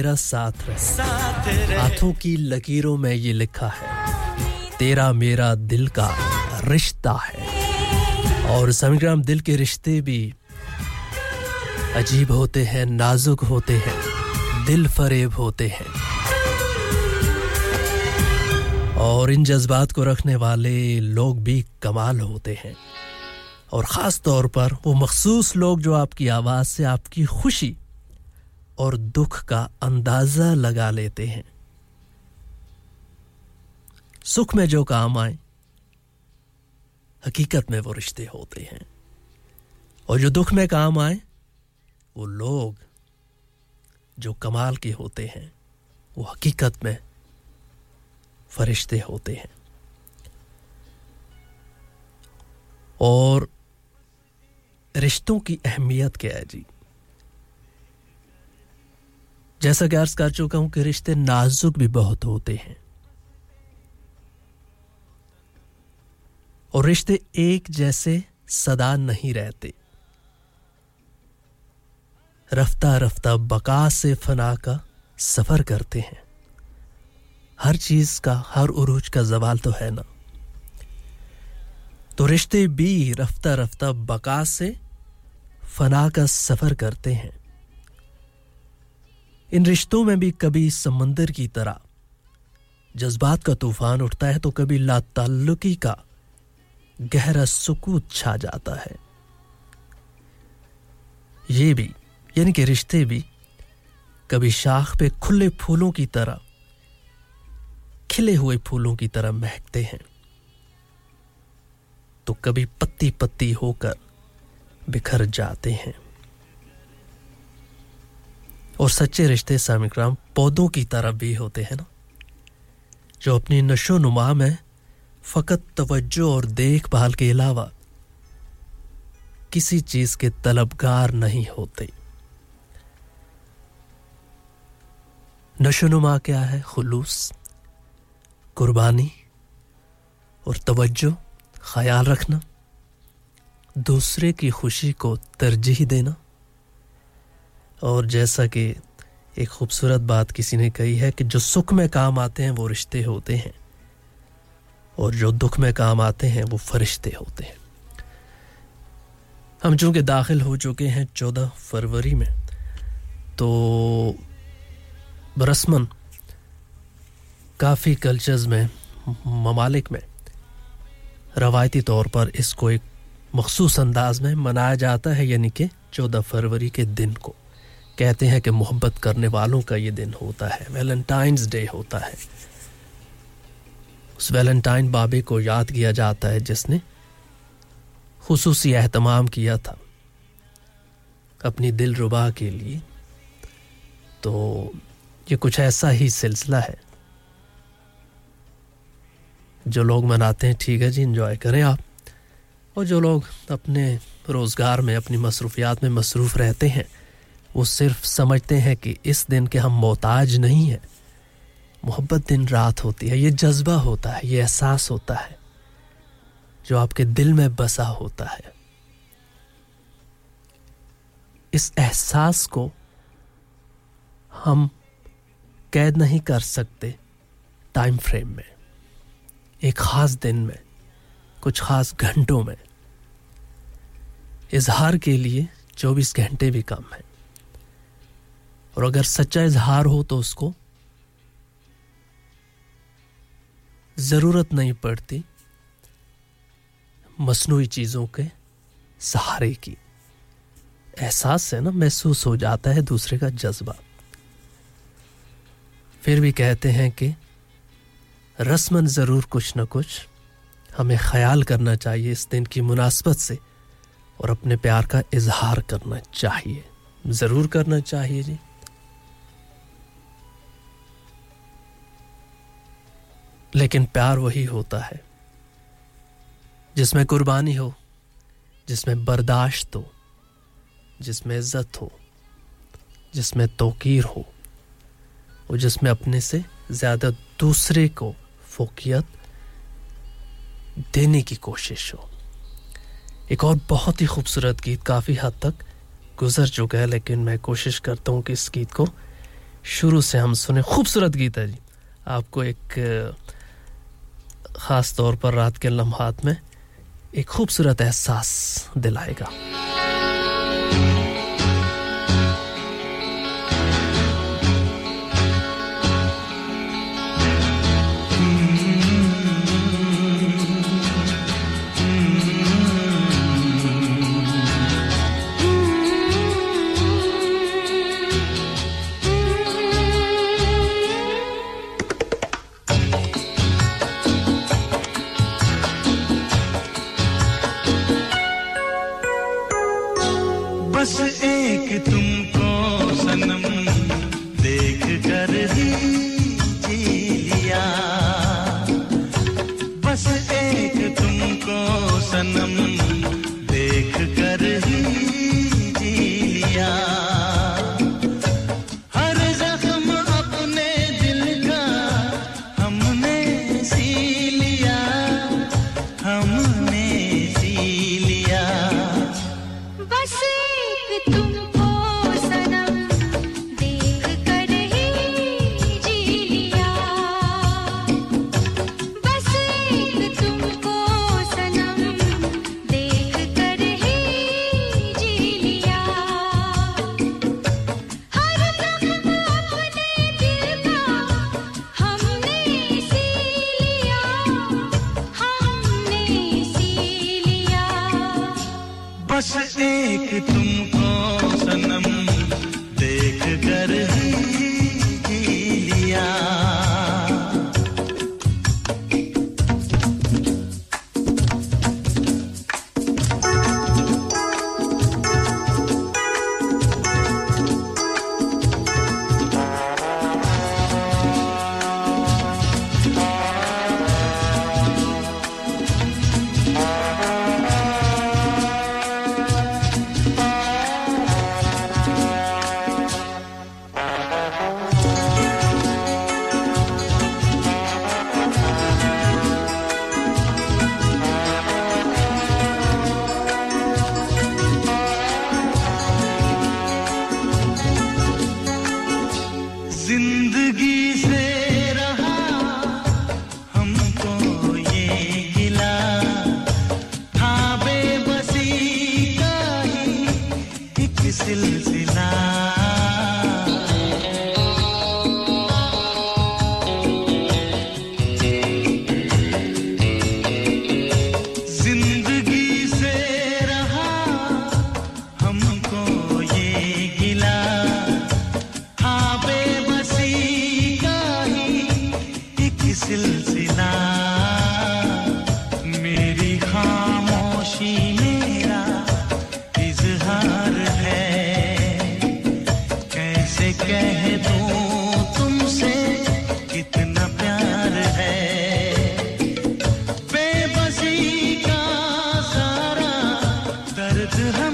मेरा साथ रहे। हाथों की लकीरों में ये लिखा है, तेरा मेरा दिल का रिश्ता है। और समीग्राम दिल के रिश्ते भी अजीब होते हैं, नाजुक होते हैं, दिल फरेब होते हैं। और इन जज्बात को रखने वाले लोग भी कमाल होते हैं। और ख़ास तौर पर वो मखसूस लोग जो आपकी आवाज़ से आपकी खुशी दुख का अंदाज़ा लगा लेते हैं। सुख में जो काम आए, हकीकत में वो रिश्ते होते हैं। और जो दुख में काम आए, वो लोग जो कमाल के होते हैं, वो हकीकत में फरिश्ते होते हैं। और रिश्तों की अहमियत क्या है जी? जैसा कि अर्ज़ कर चुका हूँ कि रिश्ते नाजुक भी बहुत होते हैं। और रिश्ते एक जैसे सदा नहीं रहते। रफ्ता रफ्ता बका से फना का सफ़र करते हैं। हर चीज़ का, हर उरूज का जवाल तो है ना। तो रिश्ते भी रफ्ता रफ्ता बका से फना का सफ़र करते हैं। इन रिश्तों में भी कभी समंदर की तरह। जज्बात का तूफ़ान उठता है तो कभी लाताल्लुकी का गहरा सुकूत छा जाता है। ये भी, यानी कि रिश्ते भी, कभी शाख पे खुले फूलों की तरह, खिले हुए फूलों की तरह महकते हैं। तो कभी पत्ती पत्ती होकर बिखर जाते हैं। और सच्चे रिश्ते सामिक्राम पौधों की तरह भी होते हैं ना। जो अपनी नशो नुमा में फकत तवज्जो और देखभाल के अलावा किसी चीज़ के तलबगार नहीं होते। नशोनुमा क्या है? खुलूस, कुर्बानी और तवज्जो, ख्याल रखना। दूसरे की खुशी को तरजीह देना। और जैसा कि एक खूबसूरत बात किसी ने कही है कि जो सुख में काम आते हैं, वो रिश्ते होते हैं। और जो दुख में काम आते हैं, वो फरिश्ते होते हैं। हम चूँकि दाखिल हो चुके हैं चौदह फरवरी में तो रस्मन काफ़ी कल्चर्स में, ममालिक में रवायती तौर पर इसको एक मखसूस अंदाज में मनाया जाता है, यानी कि चौदह फरवरी के दिन को। कहते हैं कि मोहब्बत करने वालों का ये दिन होता है वैलेंटाइंस डे होता है। उस वैलेंटाइन बाबे को याद किया जाता है जिसने खसूसी एहतमाम किया था, अपनी दिल रुबा के लिए। तो ये कुछ ऐसा ही सिलसिला है जो लोग मनाते हैं। ठीक है जी इंजॉय करें आप। और जो लोग अपने रोज़गार में, अपनी मसरूफियात में मसरूफ़ रहते हैं वो सिर्फ़ समझते हैं कि इस दिन के हम मोहताज नहीं हैं। मोहब्बत दिन रात होती है, ये जज्बा होता है, ये एहसास होता है, जो आपके दिल में बसा होता है। इस एहसास को हम कैद नहीं कर सकते टाइम फ्रेम में, एक ख़ास दिन में, कुछ ख़ास घंटों में। इजहार के लिए 24 घंटे भी कम है। और अगर सच्चा इजहार हो तो उसको ज़रूरत नहीं पड़ती मसनू चीज़ों के सहारे की। एहसास है ना, महसूस हो जाता है दूसरे का जज्बा। फिर भी कहते हैं कि रस्मन ज़रूर कुछ न कुछ हमें ख्याल करना चाहिए इस दिन की मुनासबत से और अपने प्यार का इजहार करना चाहिए। ज़रूर करना चाहिए जी। लेकिन प्यार वही होता है, जिसमें कुर्बानी हो, जिसमें बर्दाश्त हो, जिसमें इज़्ज़त हो, जिसमें तोकीर हो, और जिसमें अपने से ज़्यादा दूसरे को फोकियत देने की कोशिश हो। एक और बहुत ही खूबसूरत गीत काफ़ी हद तक गुजर चुका है, लेकिन मैं कोशिश करता हूँ कि इस गीत को शुरू से हम सुने। खूबसूरत गीत है जी। आपको एक ख़ास तौर पर रात के लम्हात में एक खूबसूरत एहसास दिलाएगा। to her.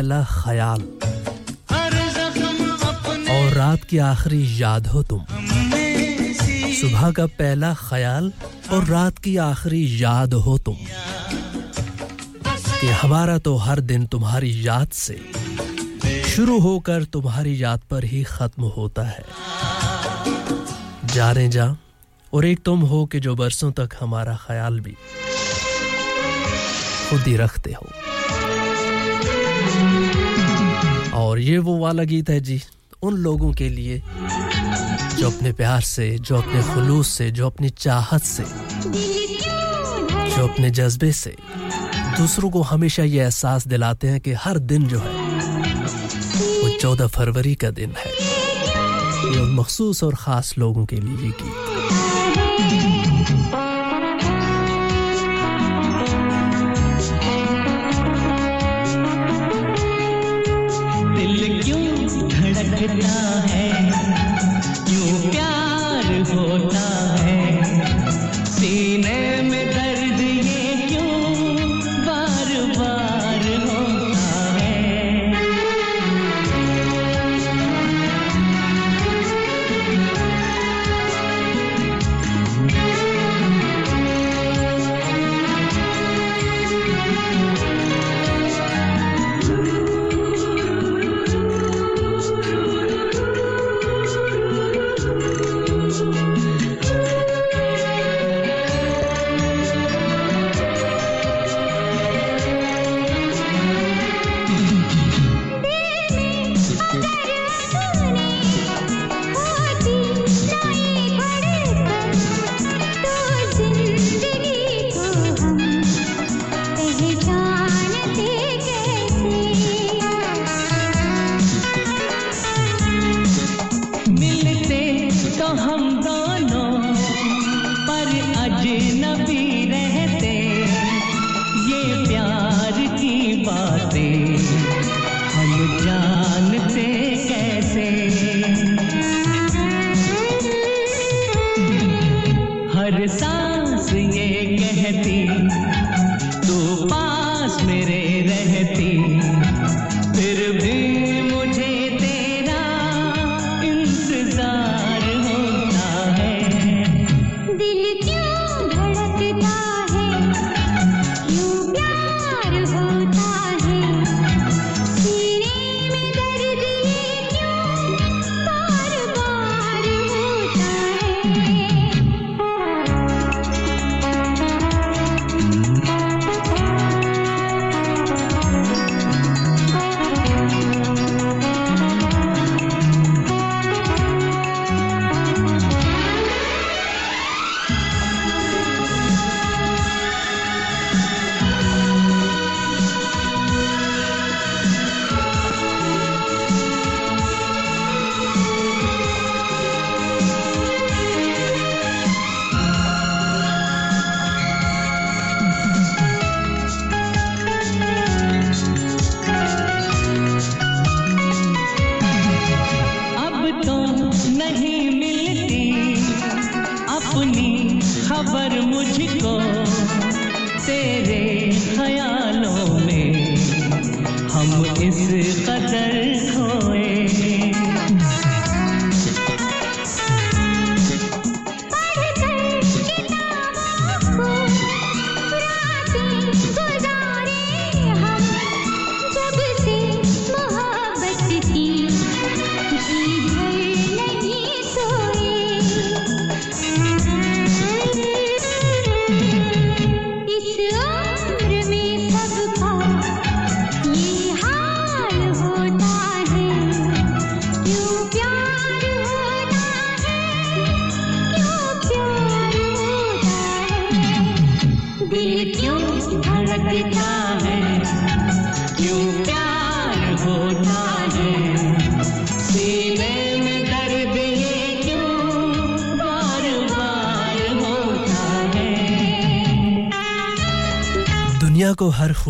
पहला ख्याल। और रात की आखिरी याद हो तुम। सुबह का पहला ख्याल और रात की आखिरी याद हो तुम। कि हमारा तो हर दिन तुम्हारी याद से शुरू होकर तुम्हारी याद पर ही खत्म होता है। जाने जा, और एक तुम हो कि जो बरसों तक हमारा ख्याल भी खुद ही रखते हो। और ये वो वाला गीत है जी, उन लोगों के लिए जो अपने प्यार से, जो अपने खुलूस से, जो अपनी चाहत से, जो अपने जज्बे से, दूसरों को हमेशा ये एहसास दिलाते हैं कि हर दिन जो है, वो चौदह फरवरी का दिन है। ये उन मखसूस और ख़ास लोगों के लिए गीत।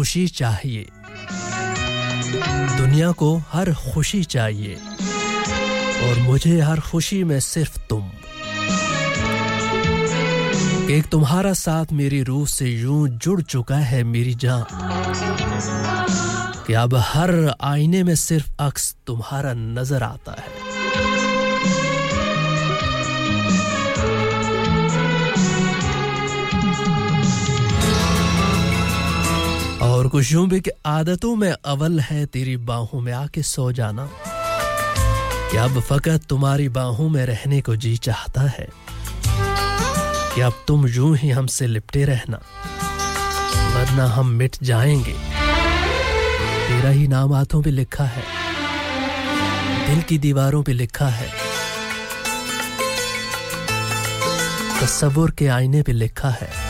खुशी चाहिए। दुनिया को हर खुशी चाहिए। और मुझे हर खुशी में सिर्फ़ तुम। एक तुम्हारा साथ मेरी रूह से यूँ जुड़ चुका है मेरी जान। कि अब हर आईने में सिर्फ़ अक्स तुम्हारा नज़र आता और कुछ यूँ भी कि आदतों में अवल है तेरी बाहों में आके सो जाना। कि अब फकत तुम्हारी बाहों में रहने को जी चाहता है? कि अब तुम यूँ ही हमसे लिपटे रहना? वरना हम मिट जाएँगे। तेरा ही नाम हाथों पे लिखा है। दिल की दीवारों पे लिखा है। तस्वुर के आईने पे लिखा है।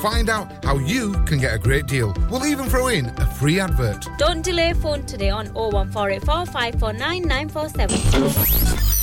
find out how you can get a great deal. We'll even throw in a free advert. Don't delay phone today on 01484 549 947.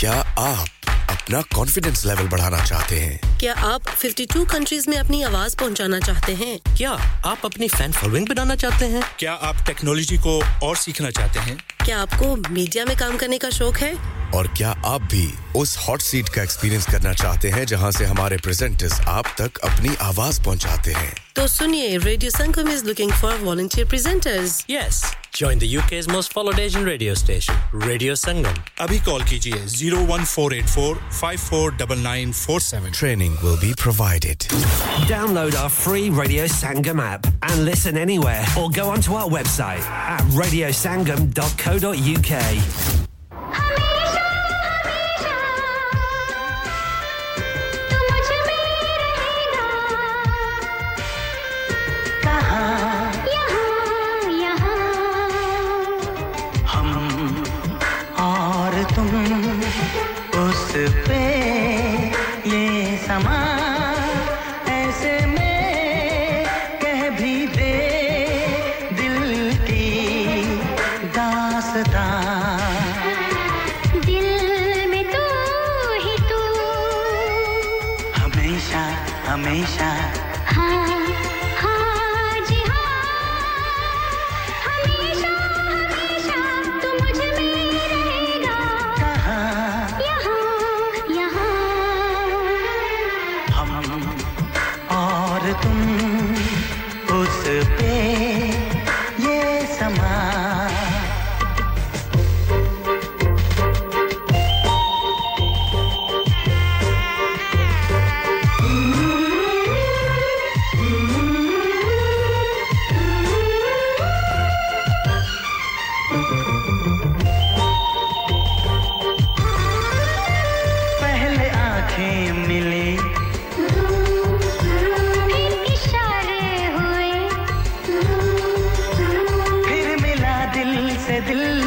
क्या आप अपना कॉन्फिडेंस लेवल बढ़ाना चाहते हैं क्या आप 52 कंट्रीज़ में अपनी आवाज़ पहुंचाना चाहते हैं क्या आप अपनी फ़ैन फॉलोइंग बनाना चाहते हैं क्या आप टेक्नोलॉजी को और सीखना चाहते हैं क्या आपको मीडिया में काम करने का शौक है? और क्या आप भी उस हॉट सीट का एक्सपीरियंस करना चाहते हैं जहाँ से हमारे प्रेजेंटर्स आप तक अपनी आवाज़ पहुंचाते हैं? तो सुनिए radio Sangam is looking for volunteer presenters yes join the UK's most followed Asian radio station radio Sangam अभी कॉल कीजिए 01484549947 training will be provided download our free radio Sangam app and listen anywhere और go on to our website at radiosangam.co हम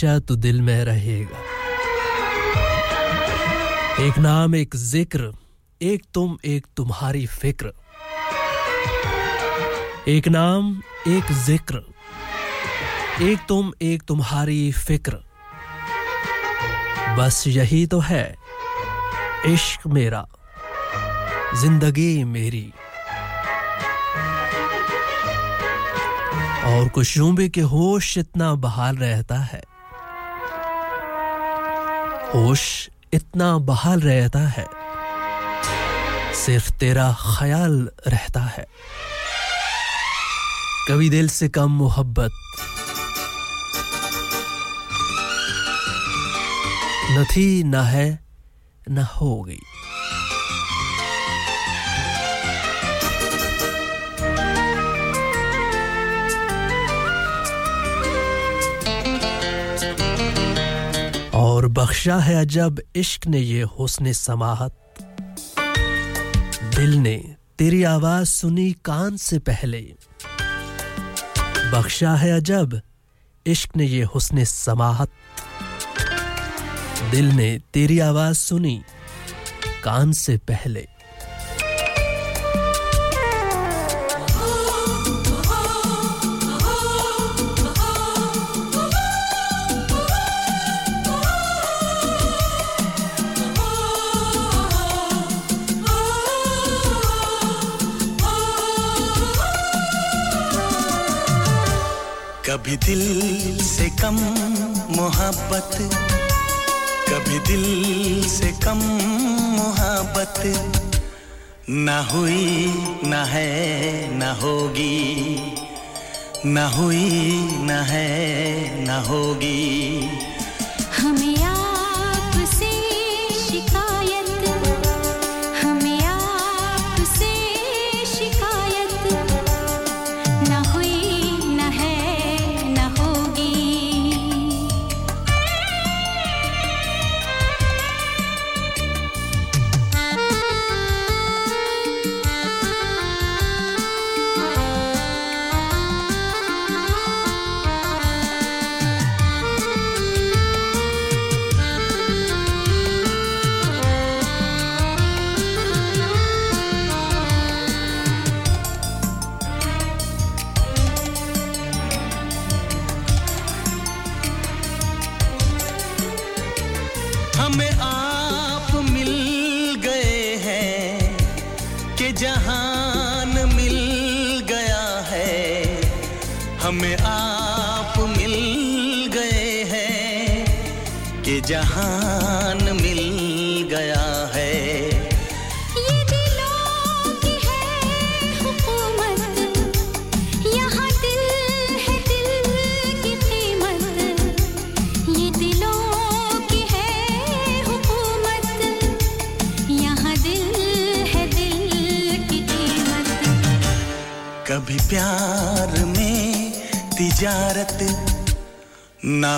हमेशा तू दिल में रहेगा। एक नाम, एक ज़िक्र, एक तुम, एक तुम्हारी फ़िक्र। एक नाम, एक ज़िक्र, एक तुम, एक तुम्हारी फ़िक्र। बस यही तो है, इश्क मेरा, ज़िंदगी मेरी। और कुछ भी कि होश इतना बहाल रहता है। होश इतना बहाल रहता है। सिर्फ़ तेरा ख्याल रहता है। कभी दिल से कम मोहब्बत। न थी, ना है, न होगी बख्शा है अजब इश्क ने ये हुस्न समाहत। दिल ने तेरी आवाज़ सुनी कान से पहले। बख्शा है अजब इश्क ने ये हुस्न समाहत। दिल ने तेरी आवाज़ सुनी कान से पहले। कम मोहब्बत, कभी दिल से कम मोहब्बत ना हुई, ना है, ना होगी, ना हुई, ना है, ना होगी।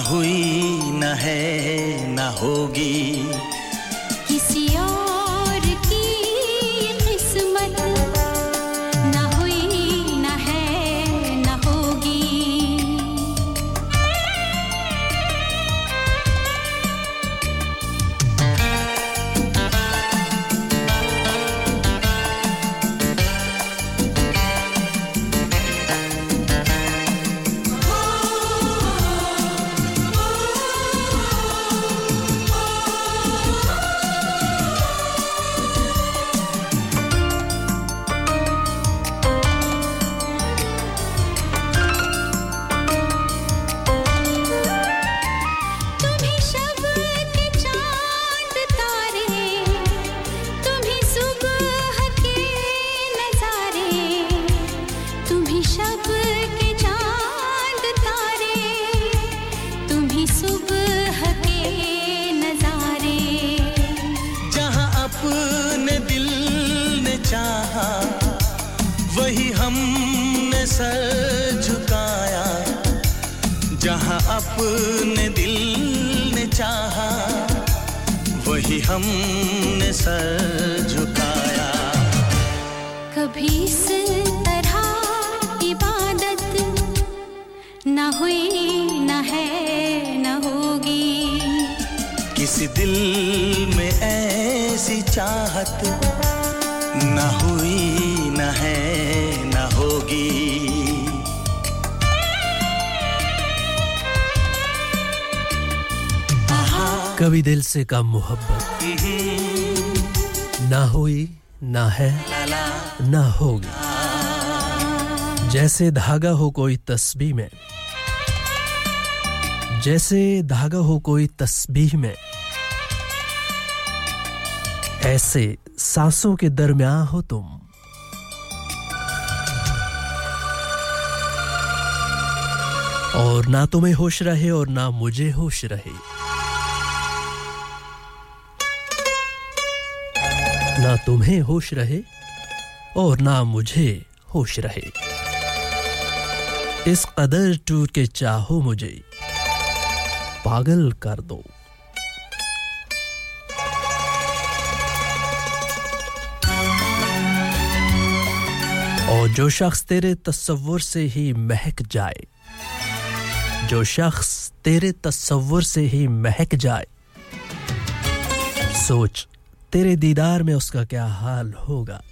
न कभी दिल से कम मोहब्बत ना हुई, ना है, ना होगी। जैसे धागा हो कोई तस्बीह में, जैसे धागा हो कोई तस्बीह में, ऐसे सांसों के दरमियान हो तुम। और ना तुम्हें होश रहे और ना मुझे होश रहे। ना तुम्हें होश रहे और ना मुझे होश रहे। इस कदर टूट के चाहो मुझे, पागल कर दो। और जो शख्स तेरे तस्वुर से ही महक जाए, जो शख्स तेरे तस्वुर से ही महक जाए, सोच तेरे दीदार में उसका क्या हाल होगा?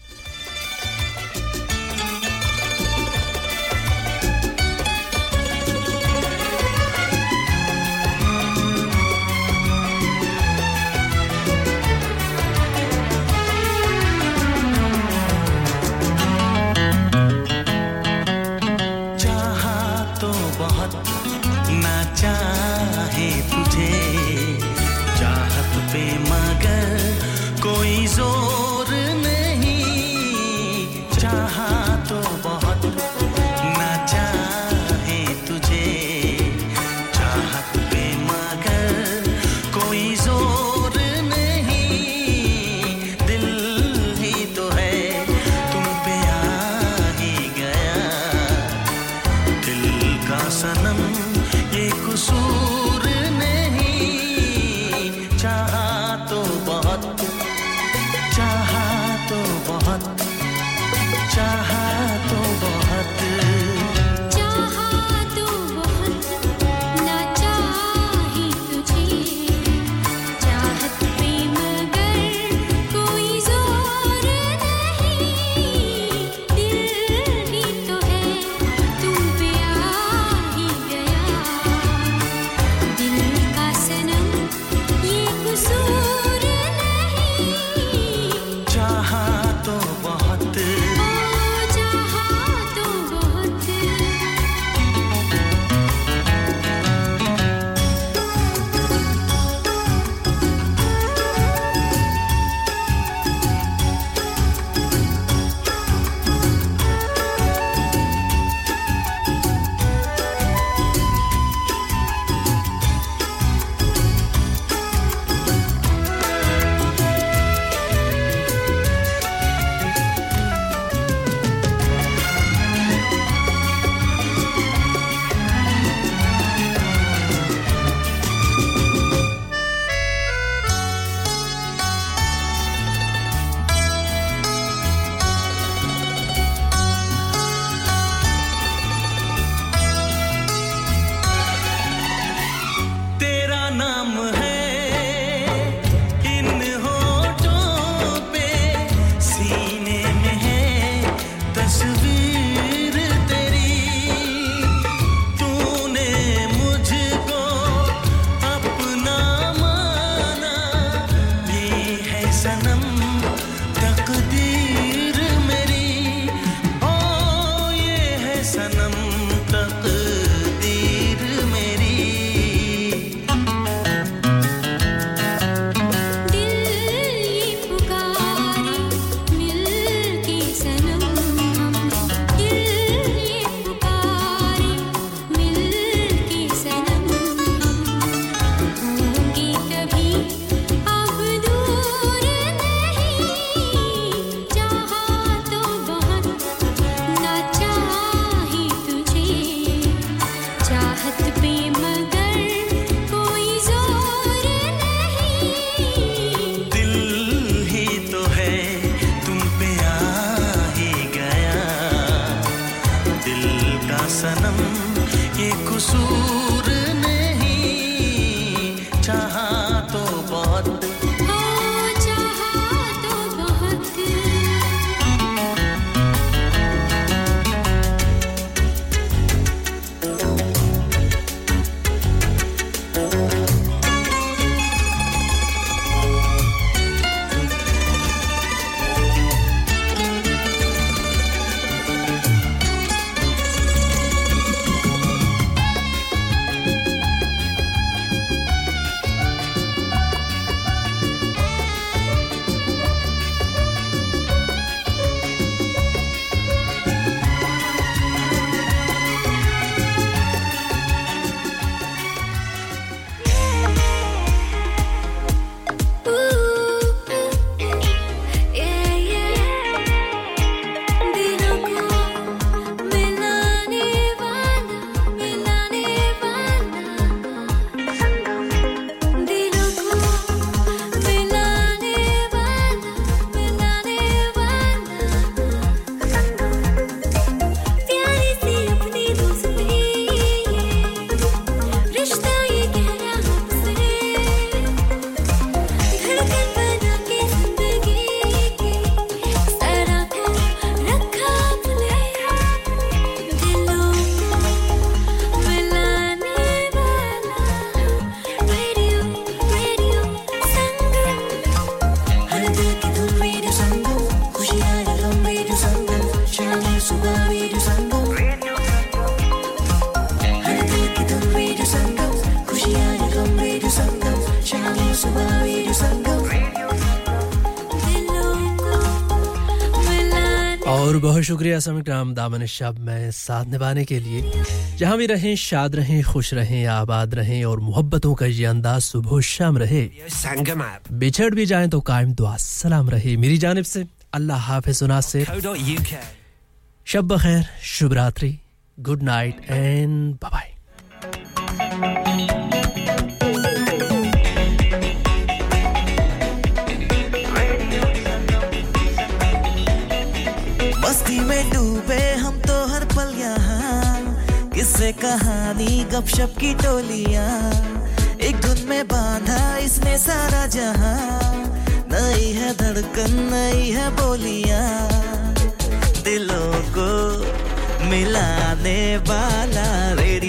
शुक्रिया समीग्राम दामन शब में साथ निभाने के लिए। जहाँ भी रहें शाद रहें खुश रहें आबाद रहें और मोहब्बतों का ये अंदाज सुबह शाम रहे। संगम. बिछड़ भी जाएँ तो कायम दुआ सलाम रहे। मेरी जानब से अल्लाह हाफिज सुना से। शब खैर शुभ रात्रि। गुड नाइट एंड किससे कहानी गपशप की टोलिया। एक धुन में बांधा इसने सारा जहाँ। नई है धड़कन, नई है बोलिया। दिलों को मिलाने वाला रेडियो।